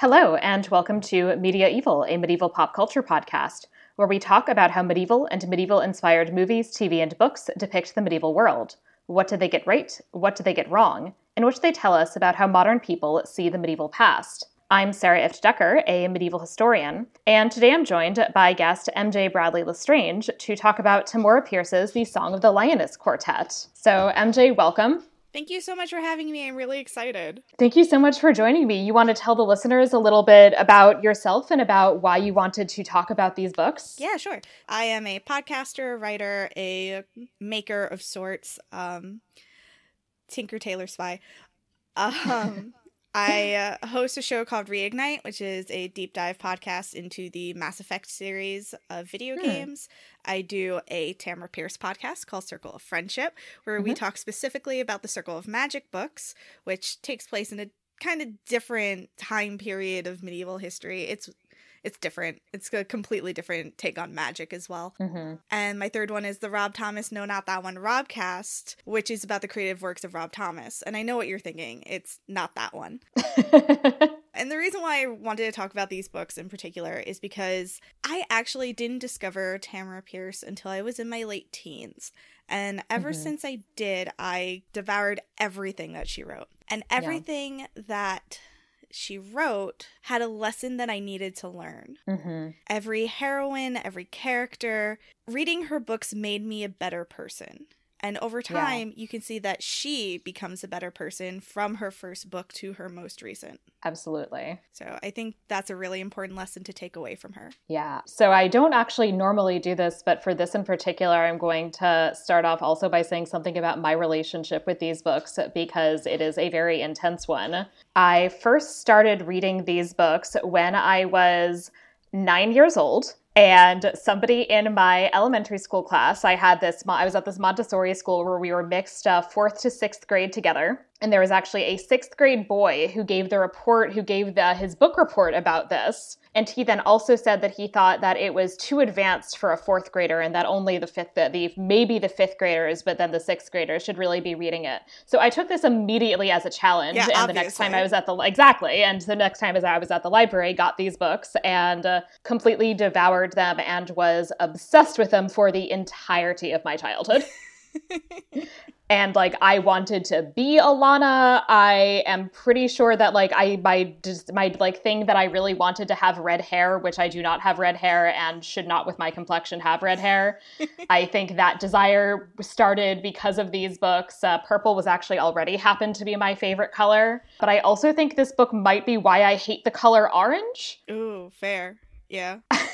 Hello, and welcome to Media Evil, a medieval pop culture podcast, where we talk about how medieval and medieval inspired movies, TV, and books depict the medieval world. What did they get right? What did they get wrong? In which they tell us about how modern people see the medieval past. I'm Sarah Ifft Decker, a medieval historian, and today I'm joined by guest MJ Bradley Lestrange to talk about Tamora Pierce's The Song of the Lioness Quartet. So, MJ, welcome. Thank you so much for having me. I'm really excited. Thank you so much for joining me. You want to tell the listeners a little bit about yourself and about why you wanted to talk about these books? Yeah, sure. I am a podcaster, writer, a maker of sorts, um, Tinker Tailor Spy. Um, I uh, host a show called Reignite, which is a deep dive podcast into the Mass Effect series of video hmm. games. I do a Tamora Pierce podcast called Circle of Friendship, where mm-hmm. we talk specifically about the Circle of Magic books, which takes place in a kind of different time period of medieval history. It's it's different. It's a completely different take on magic as well. Mm-hmm. And my third one is the Rob Thomas No Not That One Robcast, which is about the creative works of Rob Thomas. And I know what you're thinking. It's not that one. and the reason why I wanted to talk about these books in particular is because I actually didn't discover Tamora Pierce until I was in my late teens. And ever mm-hmm. since I did, I devoured everything that she wrote. And everything yeah. that she wrote had a lesson that I needed to learn. Mm-hmm. Every heroine, every character, reading her books made me a better person. And over time, yeah. you can see that she becomes a better person from her first book to her most recent. Absolutely. So I think that's a really important lesson to take away from her. Yeah. So I don't actually normally do this, but for this in particular, I'm going to start off also by saying something about my relationship with these books because it is a very intense one. I first started reading these books when I was nine years old and somebody in my elementary school class i had this i was at this montessori school where we were mixed uh, fourth to sixth grade together and there was actually a sixth grade boy who gave the report who gave the, his book report about this. And he then also said that he thought that it was too advanced for a fourth grader and that only the fifth the maybe the fifth graders but then the sixth graders should really be reading it. So i took this immediately as a challenge. Yeah, and obviously. the next time i was at the exactly. And the next time as i was at the library got these books and uh, completely devoured them and was obsessed with them for the entirety of my childhood and like I wanted to be Alanna. I am pretty sure that like I my just my like thing that I really wanted to have red hair, which I do not have red hair and should not with my complexion have red hair. I think that desire started because of these books. Uh, purple was actually already happened to be my favorite color, but I also think this book might be why I hate the color orange. Ooh, fair. Yeah.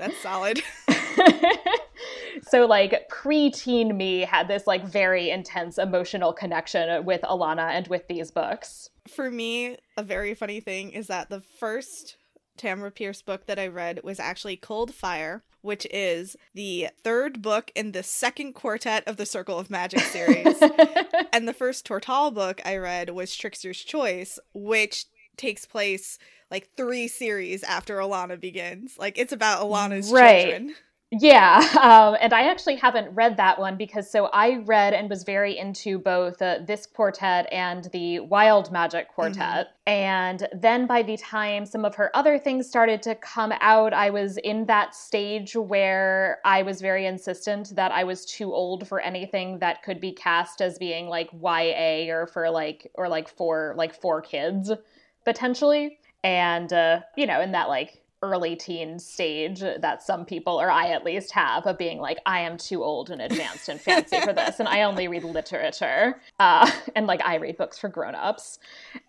That's solid. so like preteen me had this like very intense emotional connection with Alanna and with these books. For me, a very funny thing is that the first Tamora Pierce book that I read was actually Cold Fire, which is the third book in the second quartet of the Circle of Magic series. and the first Tortall book I read was Trickster's Choice, which takes place like three series after Alanna begins. Like it's about Alanna's right. children. Yeah, um, and I actually haven't read that one because so I read and was very into both uh, this quartet and the Wild Magic quartet. Mm-hmm. And then by the time some of her other things started to come out, I was in that stage where I was very insistent that I was too old for anything that could be cast as being like YA or for like or like for like for kids potentially. And uh, you know, in that like early teen stage that some people, or I at least have, of being like, I am too old and advanced and fancy for this, and I only read literature, uh, and like I read books for grown-ups,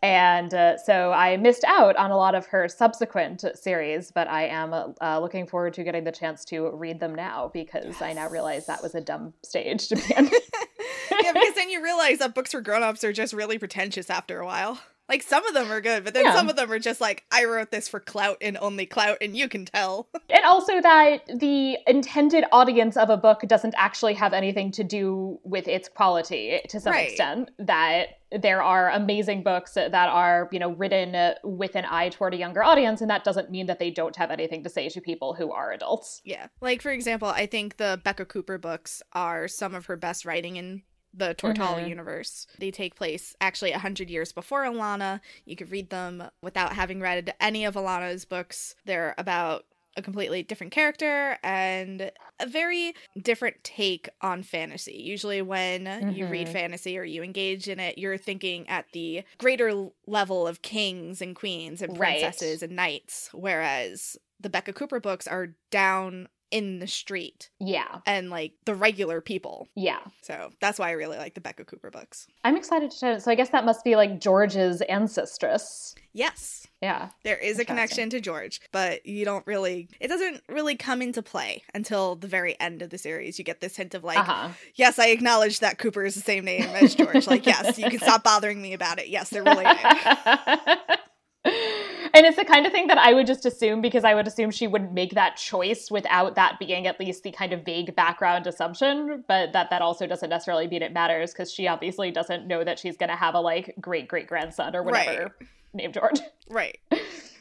and uh, so I missed out on a lot of her subsequent series, but I am uh, looking forward to getting the chance to read them now because yes. I now realize that was a dumb stage to be in. yeah, because then you realize that books for grown-ups are just really pretentious after a while. Like some of them are good, but then yeah. some of them are just like, I wrote this for clout and only clout, and you can tell. and also that the intended audience of a book doesn't actually have anything to do with its quality to some right. extent. That there are amazing books that are, you know, written with an eye toward a younger audience, and that doesn't mean that they don't have anything to say to people who are adults. Yeah. Like, for example, I think the Beka Cooper books are some of her best writing in the Tortala Mhm. universe. They take place actually 100 years before Alanna. You could read them without having read any of Alanna's books. They're about a completely different character and a very different take on fantasy. Usually, when you read Mhm. fantasy or you engage in it, you're thinking at the greater level of kings and queens and Right. princesses and knights, whereas the Beka Cooper books are down in the street Yeah. and like the regular people. Yeah. So that's why I really like the Beka Cooper books. I'm excited to so I guess that must be like George's ancestress. Yes, Yeah. there is a connection to George, but you don't really, it doesn't really come into play until the very end of the series. You get this hint of like, uh-huh. yes, I acknowledge that Cooper is the same name as George. like, yes, you can stop bothering me about it. Yes, they're related. and it's the kind of thing that I would just assume because I would assume she wouldn't make that choice without that being at least the kind of vague background assumption, but that that also doesn't necessarily mean it matters because she obviously doesn't know that she's going to have a like great great grandson or whatever named George. right.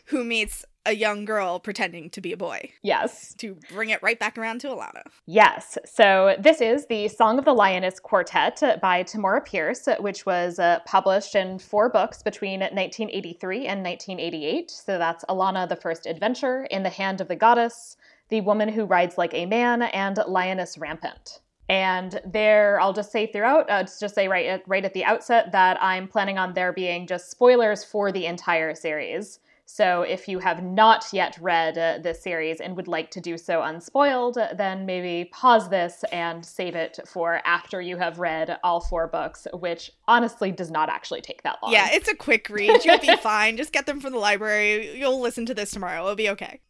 Who meets a young girl pretending to be a boy yes. to bring it right back around to Alanna. Yes. So this is the Song of the Lioness Quartet by Tamora Pierce, which was uh, published in four books between 1983 and 1988. So that's Alanna, the First Adventure, In the Hand of the Goddess, The Woman Who Rides Like a Man, and Lioness Rampant. And there, I'll just say throughout, uh, just say right at, right at the outset that I'm planning on there being just spoilers for the entire series. So if you have not yet read uh, this series and would like to do so unspoiled, then maybe pause this and save it for after you have read all four books, which honestly does not actually take that long. Yeah, it's a quick read. You'll be fine. Just get them from the library. You'll listen to this tomorrow. It'll be okay.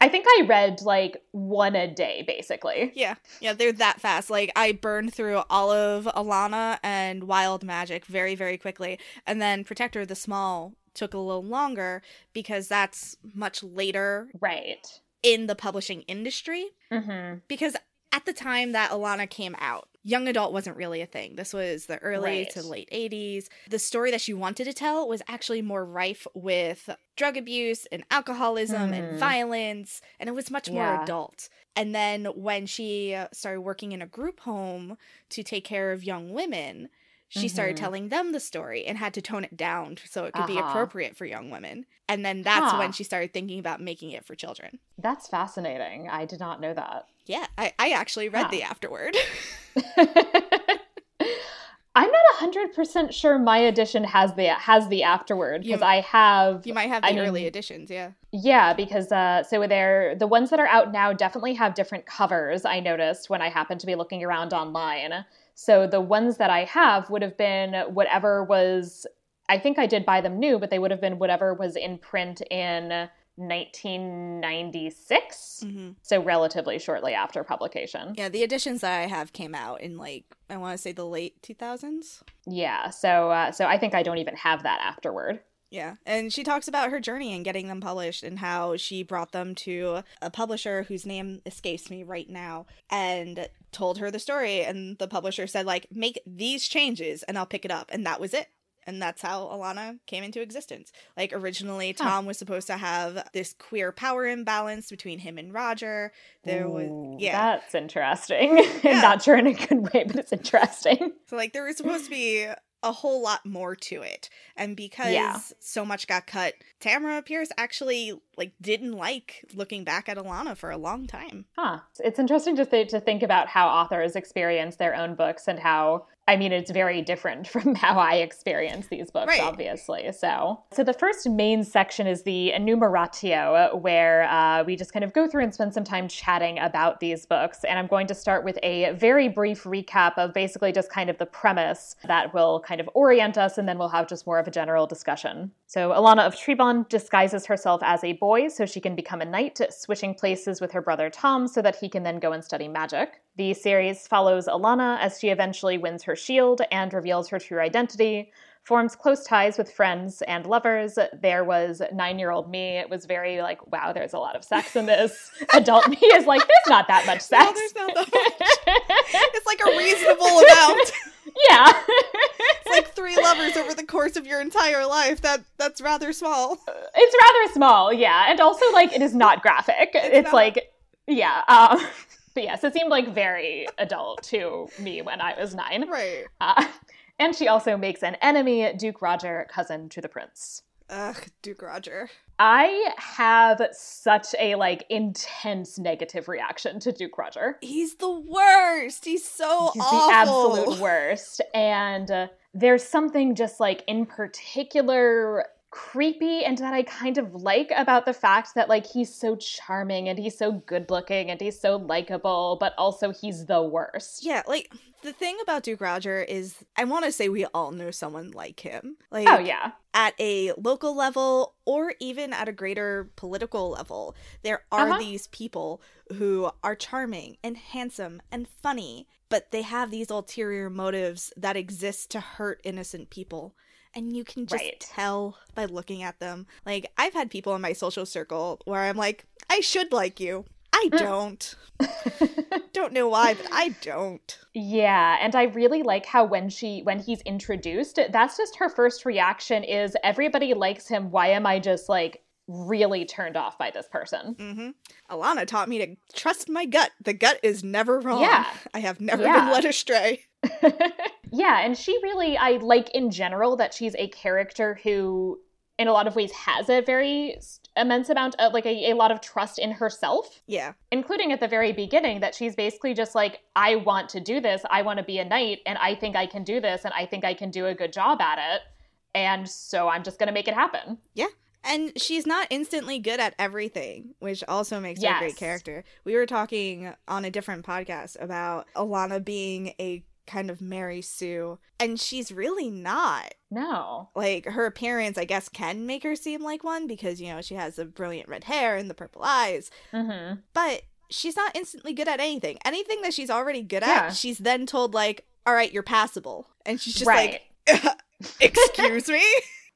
I think I read like one a day, basically. Yeah, yeah, they're that fast. Like I burned through all of Alanna and Wild Magic very, very quickly, and then Protector of the Small took a little longer because that's much later Right. in the publishing industry. hmm Because at the time that Alanna came out, young adult wasn't really a thing. This was the early Right. to late 80s. The story that she wanted to tell was actually more rife with drug abuse and alcoholism and Hmm. violence, and it was much more adult. And then when she uh, started working in a group home to take care of young women, she started Mhm. telling them the story and had to tone it down so it could be Uh-huh. appropriate for young women. And then that's Huh. when she started thinking about making it for children. That's fascinating. I did not know that. Yeah, I, I actually read Huh. the afterword. I'm not hundred percent sure my edition has the has the afterward because I have You might have the I early mean- editions, yeah. yeah because uh so they're the ones that are out now definitely have different covers. I noticed when I happened to be looking around online. So the ones that I have would have been whatever was I think I did buy them new, but they would have been whatever was in print in 1996. Mm-hmm. So relatively shortly after publication. Yeah, the editions that I have came out in like I want to say the late 2000s. Yeah. So uh, so I think I don't even have that afterward. Yeah, and she talks about her journey in getting them published and how she brought them to a publisher whose name escapes me right now and told her the story and the publisher said like make these changes and I'll pick it up and that was it. And that's how Alanna came into existence. Like originally Huh. Tom was supposed to have this queer power imbalance between him and Roger. There was yeah. That's interesting. Yeah. Not sure in a good way, but it's interesting. So like there was supposed to be a whole lot more to it. And because Yeah. so much got cut, Tamora Pierce actually like didn't like looking back at Alanna for a long time. Huh. It's interesting to, th- to think about how authors experience their own books and how, I mean, it's very different from how I experience these books, Right. obviously. So, so the first main section is the enumeratio, where uh, we just kind of go through and spend some time chatting about these books. And I'm going to start with a very brief recap of basically just kind of the premise that will kind of orient us, and then we'll have just more of a general discussion. So, Alanna of Trebond disguises herself as a boy so she can become a knight, switching places with her brother Tom so that he can then go and study magic. The series follows Alanna as she eventually wins her shield and reveals her true identity, forms close ties with friends and lovers. There was nine year old me. It was very like, wow, there's a lot of sex in this. Adult me is like, there's not that much sex. No, there's not that much. It's like a reasonable amount. yeah. It's like three lovers over the course of your entire life. That that's rather small. it's rather small, yeah. And also, like, it is not graphic. It's, not. like, yeah. Um, but yes, it seemed like very adult to me when I was nine. Right. Uh, and she also makes an enemy, Duke Roger, cousin to the prince. Ugh, Duke Roger. I have such a like intense negative reaction to Duke Roger. He's the worst. He's so He's awful. the absolute worst. And uh, there's something just like in particular creepy and that I kind of like about the fact that like he's so charming and he's so good looking and he's so likable, but also he's the worst. Yeah, like the thing about Duke Roger is I want to say we all know someone like him. Like Oh yeah. at a local level or even at a greater political level, there are Uh-huh. these people who are charming and handsome and funny, but they have these ulterior motives that exist to hurt innocent people. And you can just Right. tell by looking at them. Like, I've had people in my social circle where I'm like, I should like you. I Mm. don't. don't know why, but I don't. Yeah, and I really like how when she when he's introduced, that's just her first reaction is everybody likes him. Why am I just like really turned off by this person? hmm Alanna taught me to trust my gut. The gut is never wrong. Yeah. I have never Yeah. been led astray. yeah, and she really I like in general that she's a character who in a lot of ways has a very immense amount of like a, a lot of trust in herself Yeah. including at the very beginning that she's basically just like i want to do this i want to be a knight and i think i can do this and i think i can do a good job at it and so i'm just going to make it happen And she's not instantly good at everything, which also makes her a great character. We were talking on a different podcast about Alanna being a kind of Mary Sue, and she's really not. no Like her appearance, I guess, can make her seem like one because, you know, she has the brilliant red hair and the purple eyes, hmm but she's not instantly good at anything. Anything that she's already good Yeah. at, she's then told, like, all right, you're passable. And she's just right like, excuse me?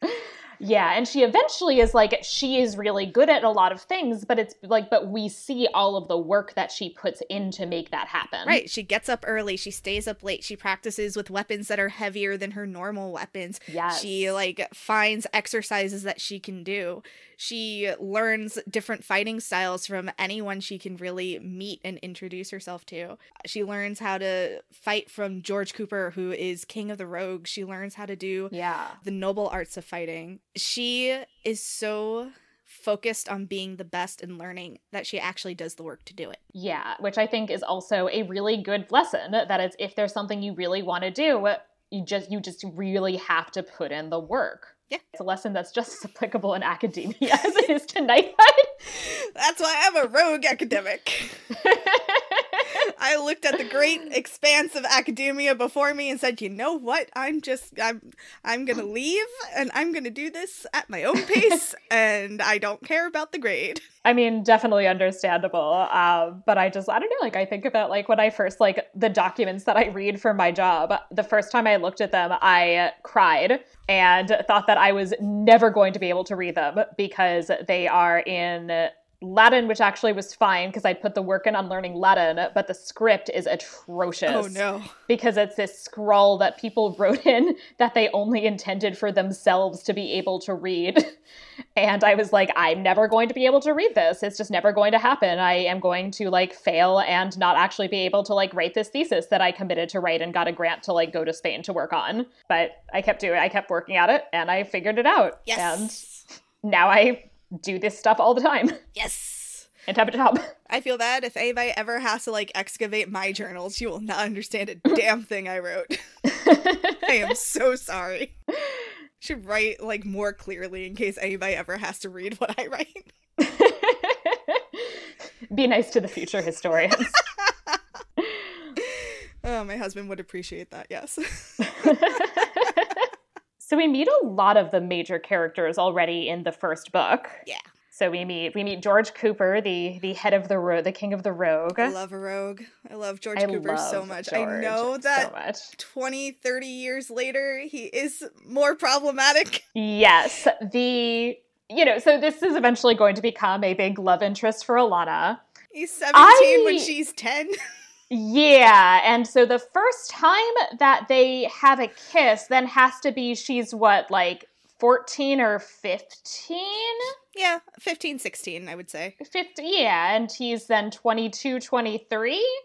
yeah and she eventually is like she is really good at a lot of things but it's like but we see all of the work that she puts in to make that happen Right. She gets up early. She stays up late. She practices with weapons that are heavier than her normal weapons. yes She like finds exercises that she can do. She learns different fighting styles from anyone she can really meet and introduce herself to. She learns how to fight from George Cooper, who is king of the rogues. She learns how to do yeah the noble arts of fighting. She is so focused on being the best and learning that she actually does the work to do it. Yeah, which I think is also a really good lesson that it's if there's something you really want to do, you just you just really have to put in the work. Yeah. It's a lesson that's just as applicable in academia as it is to knighthood. That's why I'm a rogue academic. I looked at the great expanse of academia before me and said, "You know what? I'm just I'm I'm going to leave and I'm going to do this at my own pace and I don't care about the grade." I mean, definitely understandable. Um, but I just, I don't know. Like, I think about like when I first like the documents that I read for my job. The first time I looked at them, I cried and thought that I was never going to be able to read them because they are in Latin, which actually was fine because I put the work in on learning Latin, but the script is oh, atrocious Oh no. because it's this scrawl that people wrote in that they only intended for themselves to be able to read. And I was like, I'm never going to be able to read this. It's just never going to happen. I am going to like fail and not actually be able to like write this thesis that I committed to write and got a grant to like go to Spain to work on. But I kept doing I kept working at it and I figured it out. Yes. And now I do this stuff all the time yes. and have a job. I feel bad if anybody ever has to like excavate my journals, you will not understand a damn thing I wrote. I am so sorry. Should write like more clearly in case anybody ever has to read what I write. Be nice to the future historians. Oh, my husband would appreciate that, yes. So we meet a lot of the major characters already in the first book. Yeah. So we meet we meet George Cooper, the the head of the ro- the king of the rogue. I love a rogue. I love George I Cooper so love much. I know that so much. 20, 30 years later, he is more problematic. Yes, the you know so this is eventually going to become a big love interest for Alanna. He's 17 when she's 10. Yeah, and so the first time that they have a kiss then has to be she's what like 14 or 15. Yeah, 15, 16, I would say. 50, yeah, and he's then 22, 23.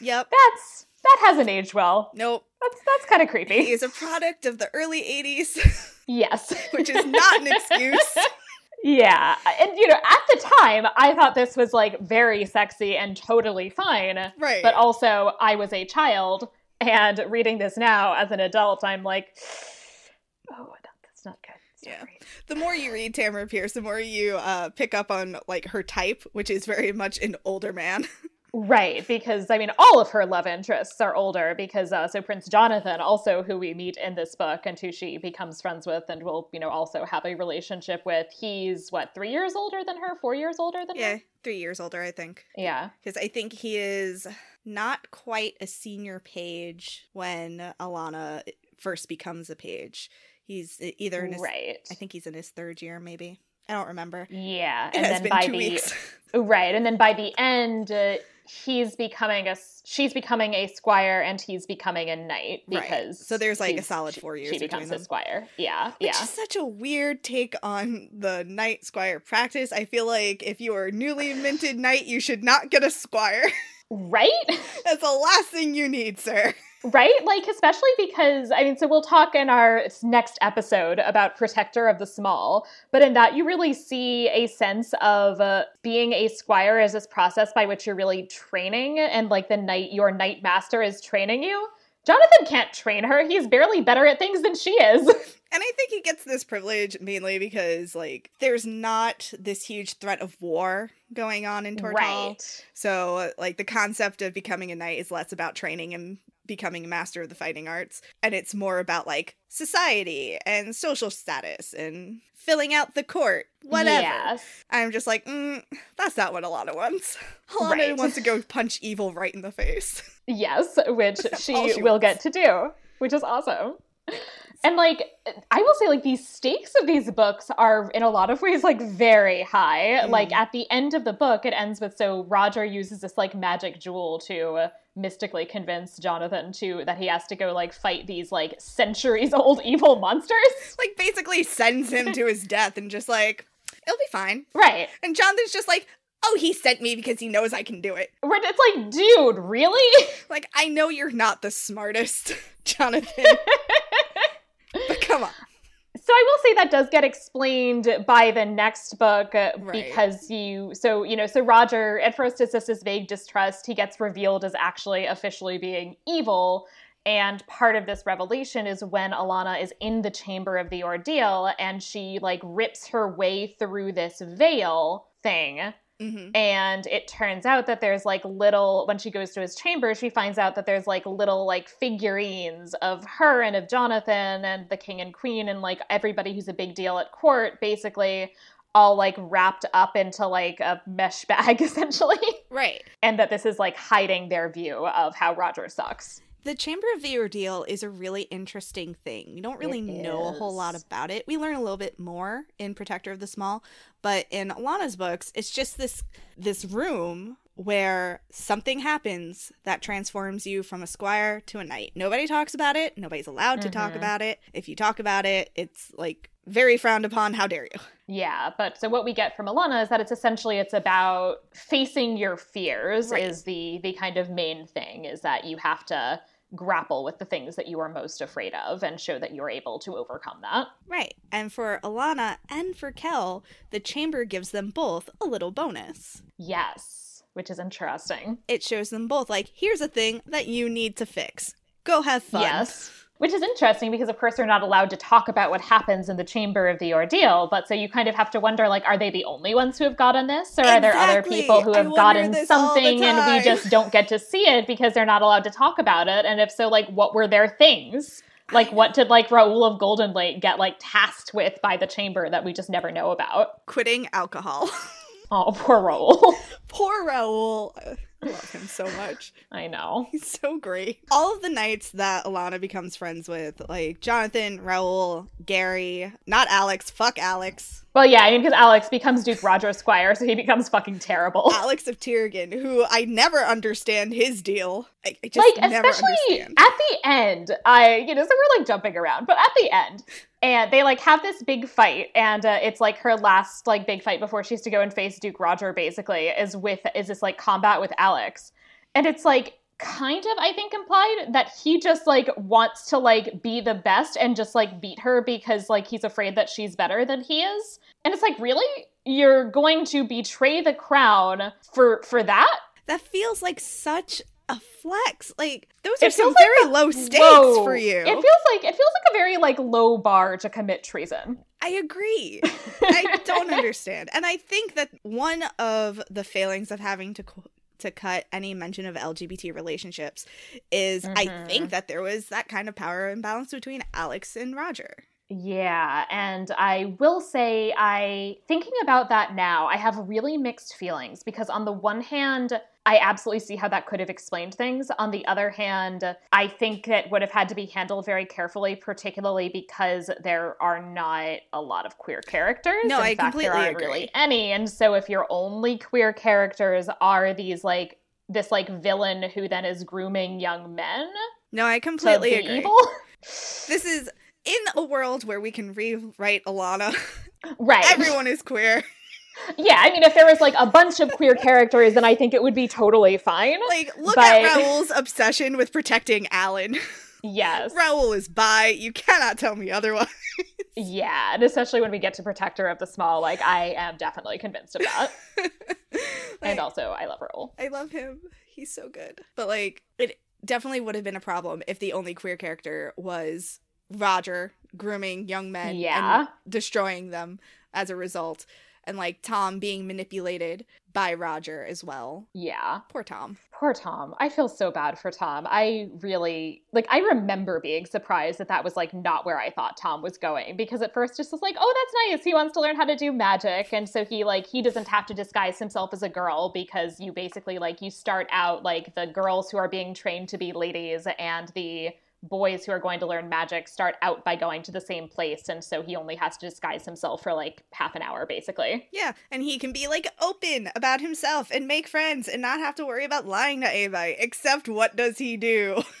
Yep. That's that hasn't aged well. Nope. That's that's kind of creepy. He is a product of the early 80s, Yes. which is not an excuse. Yeah. And you know, at the time, I thought this was like very sexy and totally fine. Right. But also, I was a child and reading this now as an adult, I'm like, oh, that, that's not good. Not Yeah. the more you read Tamora Pierce, the more you uh, pick up on like her type, which is very much an older man. Right, because I mean, all of her love interests are older. Because uh, so Prince Jonathan, also who we meet in this book and who she becomes friends with, and will you know also have a relationship with. He's what three years older than her, four years older than yeah, her. three years older, I think. Yeah, Because I think he is not quite a senior page when Alanna first becomes a page. He's either in his, right. I think he's in his third year, maybe. I don't remember. Yeah, It and then by two the weeks. right, and then by the end, uh, he's becoming a she's becoming a squire, and he's becoming a knight Right. because So there's, like, a solid four years She becomes a squire. Yeah, Which yeah. is such a weird take on the knight squire practice. I feel like if you are a newly minted knight, you should not get a squire. Right? That's the last thing you need, sir. Right? Like, especially because, I mean, so we'll talk in our next episode about Protector of the Small, but in that you really see a sense of uh, being a squire as this process by which you're really training, and like the knight, your knight master is training you. Jonathan can't train her. He's barely better at things than she is. And I think he gets this privilege mainly because, like, there's not this huge threat of war going on in Tortall. right. So, like, the concept of becoming a knight is less about training and becoming a master of the fighting arts, and it's more about, like, society and social status and filling out the court, whatever. Yes. I'm just like, mm, that's not what Alanna wants. Alanna Right. wants to go punch evil right in the face. Yes, which she, she will wants. get to do, which is awesome. And like I will say like the stakes of these books are in a lot of ways like very high. Mm. Like at the end of the book it ends with so Roger uses this like magic jewel to mystically convince Jonathan to that he has to go like fight these like centuries old evil monsters. like, basically sends him to his death and just like, it'll be fine. Right. And Jonathan's just like, oh, he sent me because he knows I can do it. It's like, dude, really? Like, I know you're not the smartest, Jonathan, but come on. So I will say that does get explained by the next book uh, Right. because you so you know so Roger at first it's just this vague distrust. He gets revealed as actually officially being evil. And part of this revelation is when Alanna is in the chamber of the ordeal and she like rips her way through this veil thing hmm and it turns out that there's like little when she goes to his chamber she finds out that there's like little like figurines of her and of jonathan and the king and queen and like everybody who's a big deal at court basically all like wrapped up into like a mesh bag essentially. Right. and that this is like hiding their view of how roger sucks The Chamber of the Ordeal is a really interesting thing. You don't really It know a whole lot about it. We learn a little bit more in Protector of the Small, but in Alanna's books, it's just this this room where something happens that transforms you from a squire to a knight. Nobody talks about it. Nobody's allowed to talk Mhm. about it. If you talk about it, it's like very frowned upon. How dare you? Yeah, but so what we get from Alanna is that it's essentially it's about facing your fears Right. is the the kind of main thing is that you have to grapple with the things that you are most afraid of and show that you're able to overcome that. Right. And for Alanna and for Kel, the chamber gives them both a little bonus. Yes, which is interesting. it shows them both like here's a thing that you need to fix go have fun Yes. Which is interesting because of course they're not allowed to talk about what happens in the chamber of the ordeal, but so you kind of have to wonder like are they the only ones who have gotten this or are there other people who have gotten this all the something and we just don't get to see it because they're not allowed to talk about it and if so like what were their things? Like what did like Raoul of Goldenlake get like tasked with by the chamber that we just never know about? quitting alcohol Oh, poor Raoul. poor raoul I love him so much. I know. He's so great. All of the knights that Alanna becomes friends with, like Jonathan, Raoul, Gary, not Alex, fuck Alex. Well, yeah, I mean, because Alex becomes Duke Roger Squire, so he becomes fucking terrible. Alex of Tirragen, who I never understand his deal. I, I just like, never especially understand. at the end, I, you know, so we're like jumping around, but at the end, and they like have this big fight, and uh, it's like her last like big fight before she has to go and face Duke Roger. Basically, is with is this like combat with Alex, and it's like kind of I think implied that he just like wants to like be the best and just like beat her because like he's afraid that she's better than he is. And it's like, really? You're going to betray the crown for for that? that feels like such a flex. Like those It are some like very a low stakes Whoa. for you. It feels like it feels like a very like low bar to commit treason. I agree. I don't understand. And I think that one of the failings of having to to cut any mention of LGBT relationships is I Mhm. think that there was that kind of power imbalance between Alex and Roger. Yeah, and I will say I thinking about that now, I have really mixed feelings because on the one hand, I absolutely see how that could have explained things. On the other hand, I think it would have had to be handled very carefully, particularly because there are not a lot of queer characters. No, In I fact, there completely aren't agree. really any. And so if your only queer characters are these like this like villain who then is grooming young men No, I completely be agree. evil. This is in a world where we can rewrite Alanna. right. Everyone is queer. Yeah, I mean, if there was like a bunch of queer characters, then I think it would be totally fine. Like, look But- at Raoul's obsession with protecting Alan. Yes. Raoul is bi. You cannot tell me otherwise. Yeah, and especially when we get to Protector of the Small, like I am definitely convinced of that. and also, I love Raoul. I love him. He's so good. But like it definitely would have been a problem if the only queer character was Roger grooming young men Yeah. and destroying them as a result. And like Tom being manipulated by Roger as well. Yeah. Poor Tom. Poor Tom. I feel so bad for Tom. I really like I remember being surprised that that was like not where I thought Tom was going because at first just was like, "Oh, that's nice. He wants to learn how to do magic." And so he like he doesn't have to disguise himself as a girl because you basically like you start out like the girls who are being trained to be ladies and the boys who are going to learn magic start out by going to the same place and so he only has to disguise himself for like half an hour basically. Yeah, and he can be like open about himself and make friends and not have to worry about lying to anybody. Except what does he do?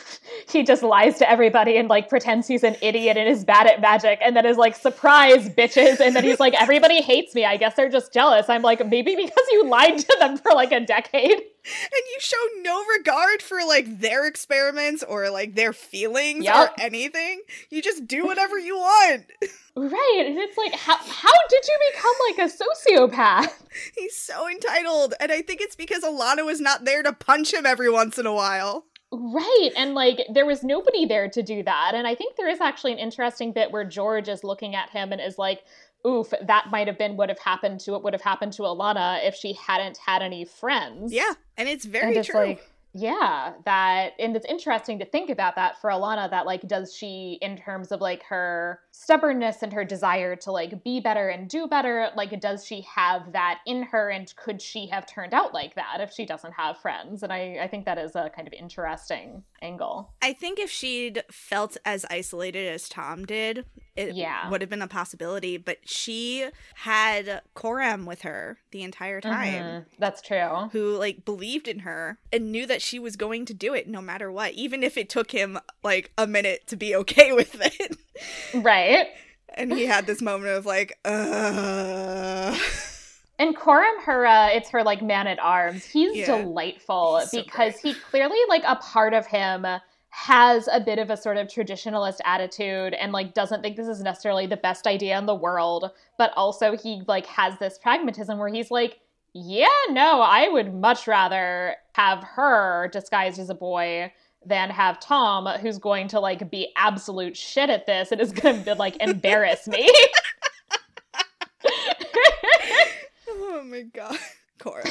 he just lies to everybody and like pretends he's an idiot and is bad at magic and then is like surprise bitches and then he's like everybody hates me i guess they're just jealous i'm like maybe because you lied to them for like a decade and you show no regard for like their experiments or like their feelings Yup. or anything. You just do whatever you want. right and it's like how, how did you become like a sociopath He's so entitled, and I think it's because Alanna was not there to punch him every once in a while. Right and like there was nobody there to do that and i think there is actually an interesting bit where george is looking at him and is like oof that might have been what have happened to what would have happened to alanna if she hadn't had any friends Yeah, and it's very and it's true. like yeah that and it's interesting to think about that for alanna that like does she in terms of like her stubbornness and her desire to like be better and do better like does she have that in her and could she have turned out like that if she doesn't have friends and i i think that is a kind of interesting angle I think if she'd felt as isolated as Tom did, it Yeah. would have been a possibility. But she had Coram with her the entire time. Mhm, that's true Who like believed in her and knew that she was going to do it no matter what, even if it took him like a minute to be okay with it. right and he had this moment of like, uh And Coram, her uh, it's her like man at arms. He's Yeah. delightful He's so because he clearly like a part of him has a bit of a sort of traditionalist attitude and like doesn't think this is necessarily the best idea in the world, but also he like has this pragmatism where he's like, yeah, no, I would much rather have her disguised as a boy than have Tom, who's going to like be absolute shit at this and is going to like embarrass me. Oh my god. Cora.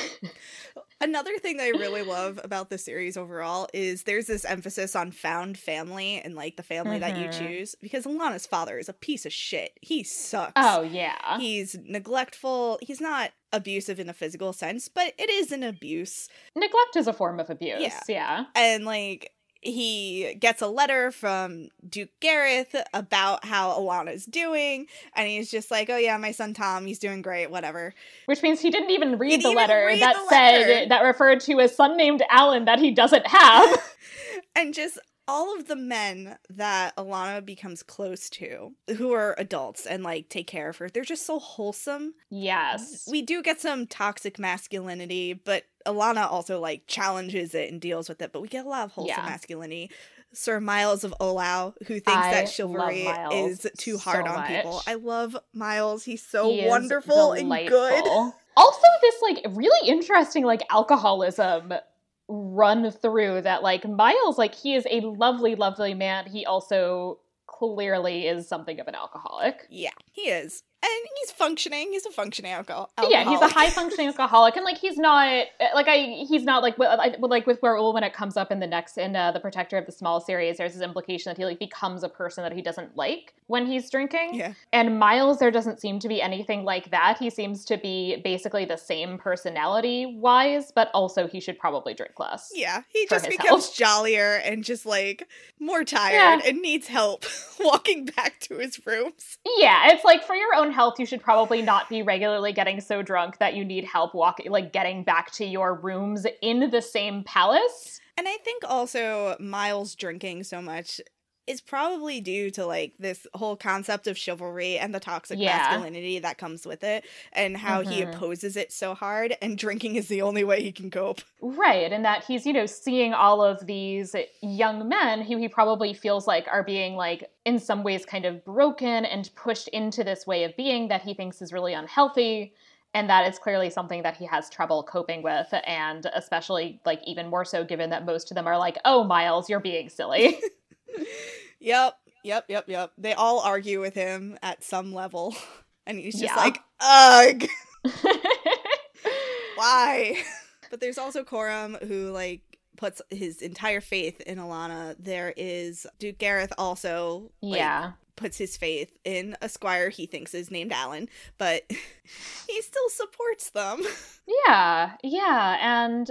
Another thing that I really love about the series overall is there's this emphasis on found family and like the family that you Mhm. choose because Alanna's father is a piece of shit. He sucks. Oh yeah. He's neglectful. He's not abusive in a physical sense, but it is an abuse. Neglect is a form of abuse. Yeah. Yeah. And like he gets a letter from Duke Gareth about how Alanna's doing, and he's just like, "Oh yeah, my son Tom, he's doing great, whatever." Which means he didn't even read the letter read that the said letter. that referred to a son named Alan that he doesn't have. and just all of the men that Alanna becomes close to, who are adults and like take care of her, they're just so wholesome. yes. We do get some toxic masculinity, but Alanna also like challenges it and deals with it. But we get a lot of wholesome Yeah. masculinity. Sir Myles of Olau, who thinks I that chivalry is too hard so on people. I love Myles. He's so He wonderful and good. Also, this like really interesting like alcoholism run through that like Myles like he is a lovely, lovely man. He also clearly is something of an alcoholic. Yeah, he is. And he's functioning. He's a functioning alcohol. Yeah, he's a high functioning alcoholic, and like he's not like I he's not like I- like with Raoul when it comes up in the next in uh, the Protector of the Small series. There's this implication that he like becomes a person that he doesn't like when he's drinking. Yeah. And Myles, there doesn't seem to be anything like that. He seems to be basically the same personality wise, but also he should probably drink less. Yeah, he just becomes health. jollier and just like more tired Yeah. and needs help walking back to his rooms. Yeah, it's like for your own health, you should probably not be regularly getting so drunk that you need help walking, like getting back to your rooms in the same palace. And I think also Myles drinking so much is probably due to like this whole concept of chivalry and the toxic Yeah. masculinity that comes with it and how he Mhm. opposes it so hard and drinking is the only way he can cope. Right, and that he's, you know, seeing all of these young men who he probably feels like are being, like, in some ways kind of broken and pushed into this way of being that he thinks is really unhealthy. And that is clearly something that he has trouble coping with. And especially, like, even more so given that most of them are like, oh, Myles, you're being silly. Yep, yep, yep, yep. They all argue with him at some level. And he's just Yeah. like, ugh. why? but there's also Coram who like puts his entire faith in Alanna. There is Duke Gareth also like, yeah. puts his faith in a squire he thinks is named Alan, but he still supports them. Yeah, yeah, and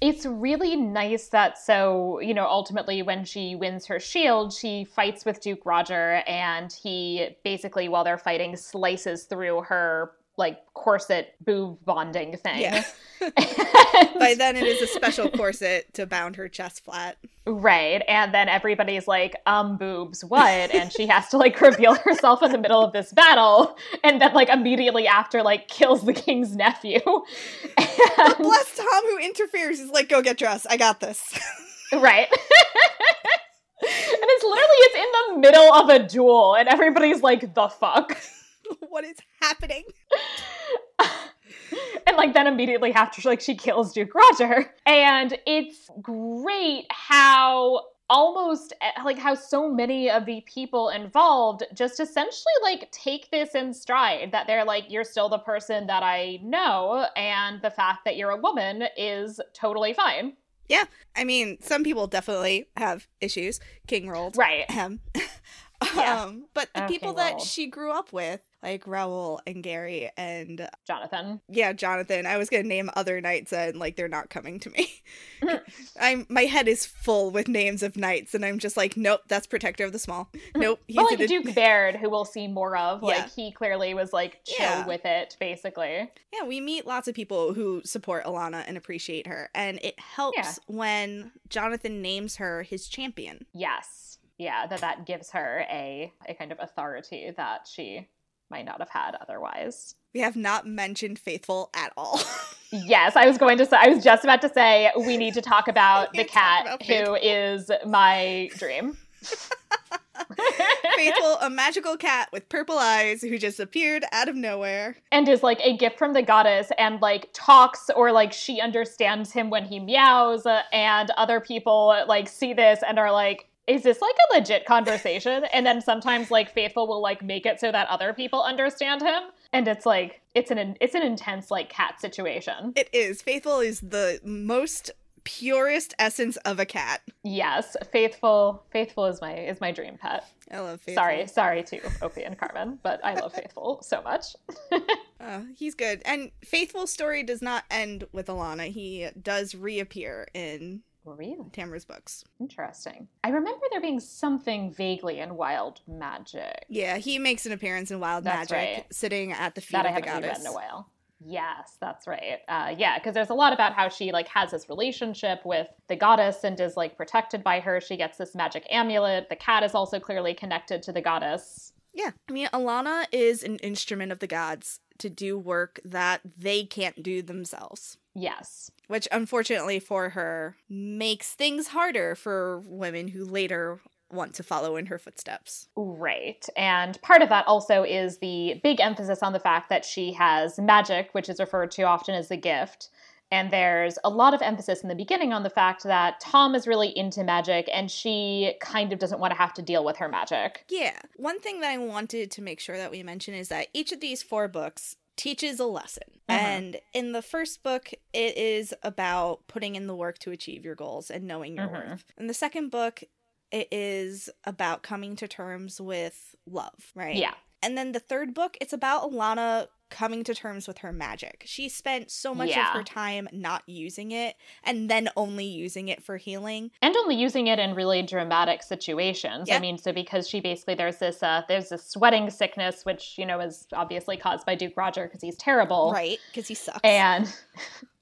it's really nice that so, you know, ultimately when she wins her shield, she fights with Duke Roger and he basically while they're fighting slices through her like corset boob bonding thing. Yeah. By then it is a special corset to bound her chest flat. right. And then everybody's like, um, boobs, what? And she has to like reveal herself in the middle of this battle and then like immediately after like kills the king's nephew. But And- bless Tom who interferes. He's like, go get dressed. I got this. Right. and it's literally it's in the middle of a duel and everybody's like the fuck. what is happening? and like then immediately after like she kills Duke Roger. And it's great how almost eh, like how so many of the people involved just essentially like take this in stride that they're like you're still the person that I know and the fact that you're a woman is totally fine. Yeah. I mean, some people definitely have issues. King Roald. Right. Ahem. Yeah. um, but the Oh, people King that Roald. she grew up with, like Raoul and Gary and Jonathan. yeah, Jonathan. I was gonna name other knights and like they're not coming to me. I'm my head is full with names of knights, and I'm just like, nope, that's Protector of the Small. Nope, he's But like in a- Duke Baird, who we'll see more of, Yeah. like he clearly was like chill Yeah. with it, basically. Yeah, we meet lots of people who support Alanna and appreciate her, and it helps Yeah. when Jonathan names her his champion. Yes, yeah, that that gives her a a kind of authority that she might not have had otherwise. We have not mentioned Faithful at all. Yes, I was going to say. I was just about to say we need to talk about the need to talk cat about who is my dream. Faithful, a magical cat with purple eyes who just appeared out of nowhere. and is like a gift from the goddess and like talks or like she understands him when he meows and other people like see this and are like is this like a legit conversation? And then sometimes like Faithful will like make it so that other people understand him. And it's like it's an it's an intense like cat situation. It is. Faithful is the most purest essence of a cat. Yes, Faithful Faithful is my is my dream pet. I love Faithful. Sorry, sorry to Opie and Carmen, but I love Faithful so much. uh, he's good. And Faithful's story does not end with Alanna. He does reappear in Really? Tamora's books. Interesting. I remember there being something vaguely in Wild Magic. Yeah, he makes an appearance in Wild That's Magic, right. sitting at the feet that I of the haven't read goddess. in a while. Yes, that's right. Uh, yeah, because there's a lot about how she like has this relationship with the goddess and is like protected by her. She gets this magic amulet. The cat is also clearly connected to the goddess. Yeah, I mean, Alanna is an instrument of the gods to do work that they can't do themselves. Yes. Which, unfortunately for her, makes things harder for women who later want to follow in her footsteps. Right. And part of that also is the big emphasis on the fact that she has magic, which is referred to often as the gift. And there's a lot of emphasis in the beginning on the fact that Tom is really into magic and she kind of doesn't want to have to deal with her magic. Yeah. One thing that I wanted to make sure that we mention is that each of these four books teaches a lesson. Mhm. And in the first book, it is about putting in the work to achieve your goals and knowing your Mhm. worth. In the second book, it is about coming to terms with love, right? Yeah. And then the third book, it's about Alanna coming to terms with her magic. She spent so much Yeah. of her time not using it and then only using it for healing. and only using it in really dramatic situations. I mean, so because she basically there's this uh there's this sweating sickness which, you know, is obviously caused by Duke Roger because he's terrible. Right? Because he sucks. And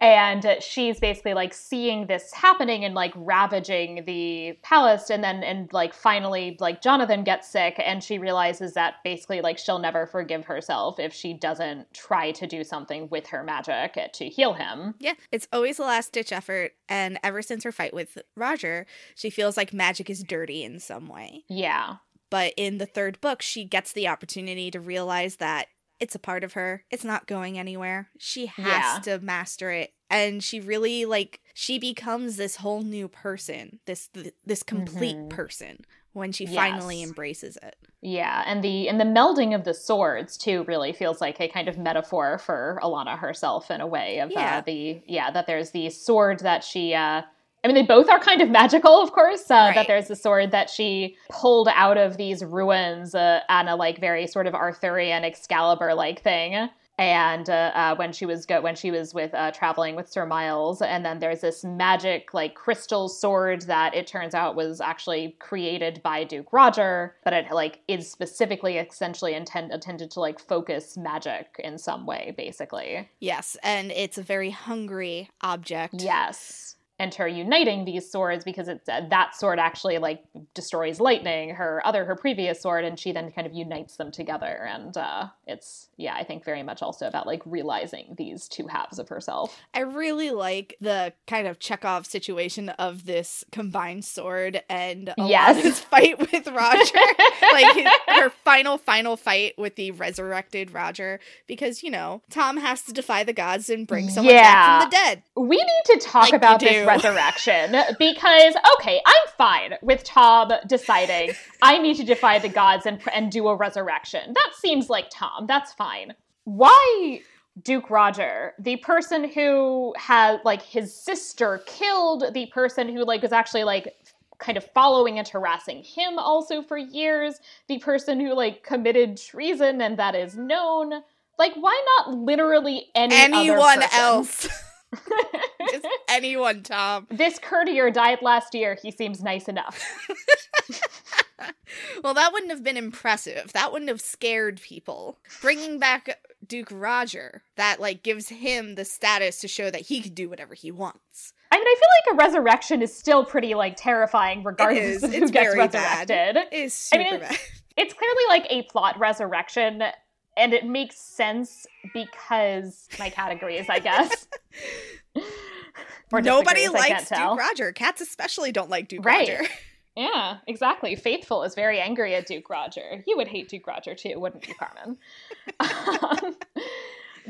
and she's basically like seeing this happening and like ravaging the palace and then and like finally like Jonathan gets sick and she realizes that basically like she'll never forgive herself if she doesn't try to do something with her magic to heal him. Yeah, it's always a last ditch effort. And ever since her fight with Roger, she feels like magic is dirty in some way. Yeah. But in the third book, she gets the opportunity to realize that it's a part of her. It's not going anywhere. She has Yeah. to master it. And she really like she becomes this whole new person, this th- this complete Mhm. person when she finally embraces it. Yeah, and the and the melding of the swords too really feels like a kind of metaphor for Alanna herself in a way of Yeah. uh, the yeah that there's the sword that she uh I mean they both are kind of magical of course uh, Right. that there's the sword that she pulled out of these ruins uh, on a like very sort of Arthurian Excalibur like thing and uh, uh, when she was go- when she was with uh, traveling with Sir Myles, and then there's this magic like crystal sword that it turns out was actually created by Duke Roger, but it like is specifically essentially intend- intended to like focus magic in some way, basically. Yes, and it's a very hungry object. Yes. And her uniting these swords because it's uh, that sword actually like destroys lightning, her other her previous sword, and she then kind of unites them together. And uh, it's yeah, I think very much also about like realizing these two halves of herself. I really like the kind of Chekhov situation of this combined sword and Yes. Alanna's fight with Roger. like his, her final, final fight with the resurrected Roger. Because, you know, Tom has to defy the gods and bring someone Yeah. back from the dead. We need to talk Like about this resurrection because, okay, I'm fine with Tom deciding I need to defy the gods and, and do a resurrection. That seems like Tom. That's fine. Why Duke Roger, the person who had like his sister killed, the person who like was actually like kind of following and harassing him also for years, the person who like committed treason and that is known. Like, why not literally any Anyone else. Just anyone, Tom. This courtier died last year. He seems nice enough. Well, that wouldn't have been impressive. That wouldn't have scared people. Bringing back Duke Roger, that like gives him the status to show that he can do whatever he wants. I mean, I feel like a resurrection is still pretty like terrifying, regardless of who It's gets very bad. resurrected. It is I super mean, bad. It's clearly like a plot resurrection, and it makes sense because my categories, I guess. Nobody likes. Duke Roger. Cats especially don't like Duke Right. Roger. Yeah, exactly. Faithful is very angry at Duke Roger. You would hate Duke Roger too, wouldn't you, Carmen? um,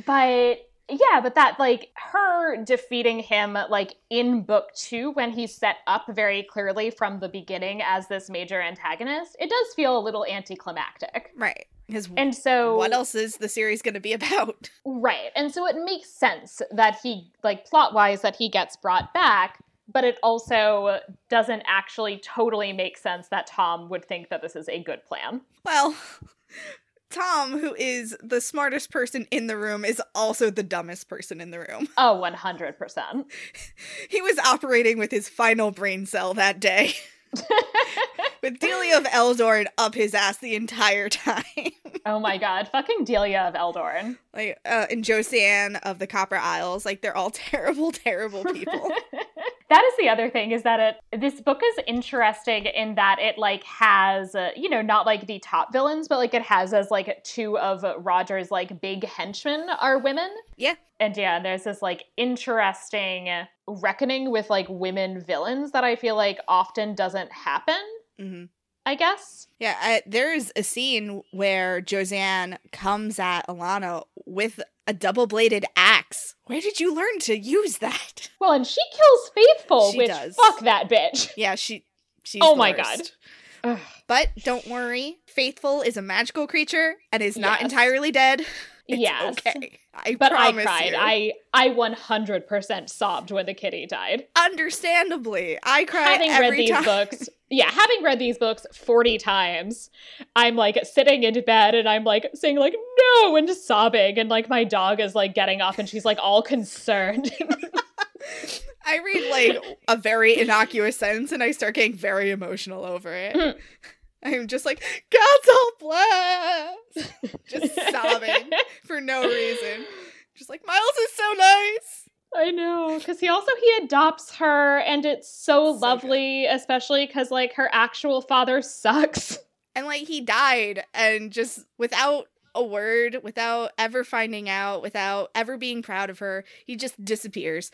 but Yeah, but that like her defeating him like in book 2 when he's set up very clearly from the beginning as this major antagonist, it does feel a little anticlimactic. Right. Because And so what else is the series going to be about? Right. And so it makes sense that he, like, plot wise, that he gets brought back, but it also doesn't actually totally make sense that Tom would think that this is a good plan. Well, Tom, who is the smartest person in the room, is also the dumbest person in the room. Oh, 100%. He was operating with his final brain cell that day. with Delia of Eldorn up his ass the entire time. oh my god. Fucking Delia of Eldorn. like, uh, and Josiane of the Copper Isles. Like, they're all terrible, terrible people. That is the other thing is that it this book is interesting in that it like has uh, you know not like the top villains but like it has as like two of roger's like big henchmen are women. Yeah. and yeah there's this like interesting reckoning with like women villains that i feel like often doesn't happen hmm i guess. Yeah, I, there is a scene where Josiane comes at Alanna with a double bladed axe. Where did you learn to use that? well and she kills faithful She which does. fuck that bitch Yeah, she. She's Oh the my worst. Ugh. But don't worry, Faithful is a magical creature and is not Yes. entirely dead. It's Yes. okay. I but I cried. you. I I 100% sobbed when the kitty died. understandably, I cry having read these time. books yeah having read these books 40 times i'm like sitting in bed and i'm like saying like no and just sobbing and like my dog is like getting up and she's like all concerned I read like a very innocuous sentence and I start getting very emotional over it. Mm. I'm just like, God's all blessed. just sobbing for no reason. Just like, Myles is so nice. I know because he also he adopts her and it's so, So lovely especially because like her actual father sucks And like, he died and just without a word, without ever finding out, without ever being proud of her, he just disappears.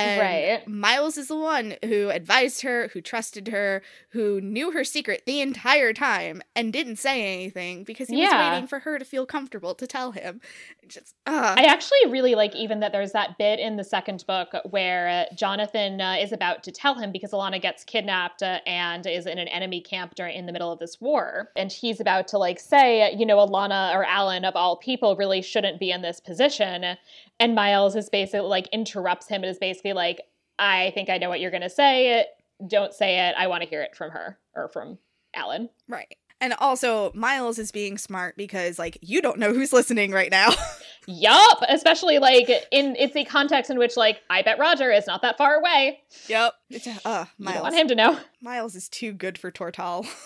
And Right. Myles is the one who advised her, who trusted her, who knew her secret the entire time and didn't say anything because he was waiting for her to feel comfortable to tell him. Just, uh, I actually really like even that there's that bit in the second book where uh, Jonathan uh, is about to tell him because Alanna gets kidnapped uh, and is in an enemy camp during in the middle of this war, and he's about to like say, you know, Alanna or Alan of all people really shouldn't be in this position, and Myles is basically like interrupts him and is basically like, I think I know what you're gonna say. Don't say it. I want to hear it from her or from Alan. right. And also, Myles is being smart because, like, you don't know who's listening right now. Yup, especially like in it's a context in which like I bet Roger is not that far away. yep. It's, uh, You Myles. want him to know. Myles is too good for Tortall.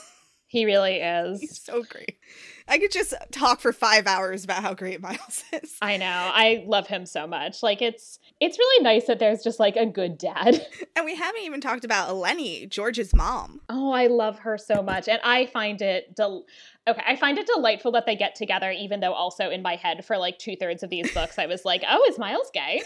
He really is. He's is. so great. I could just talk for five hours about how great Myles is. I know. I love him so much. Like it's it's really nice that there's just like a good dad. And we haven't even talked about Eleni, George's mom. Oh, I love her so much. And I find it del- okay, I find it delightful that they get together, even though also in my head for like two thirds of these books I was like, oh, is Myles gay?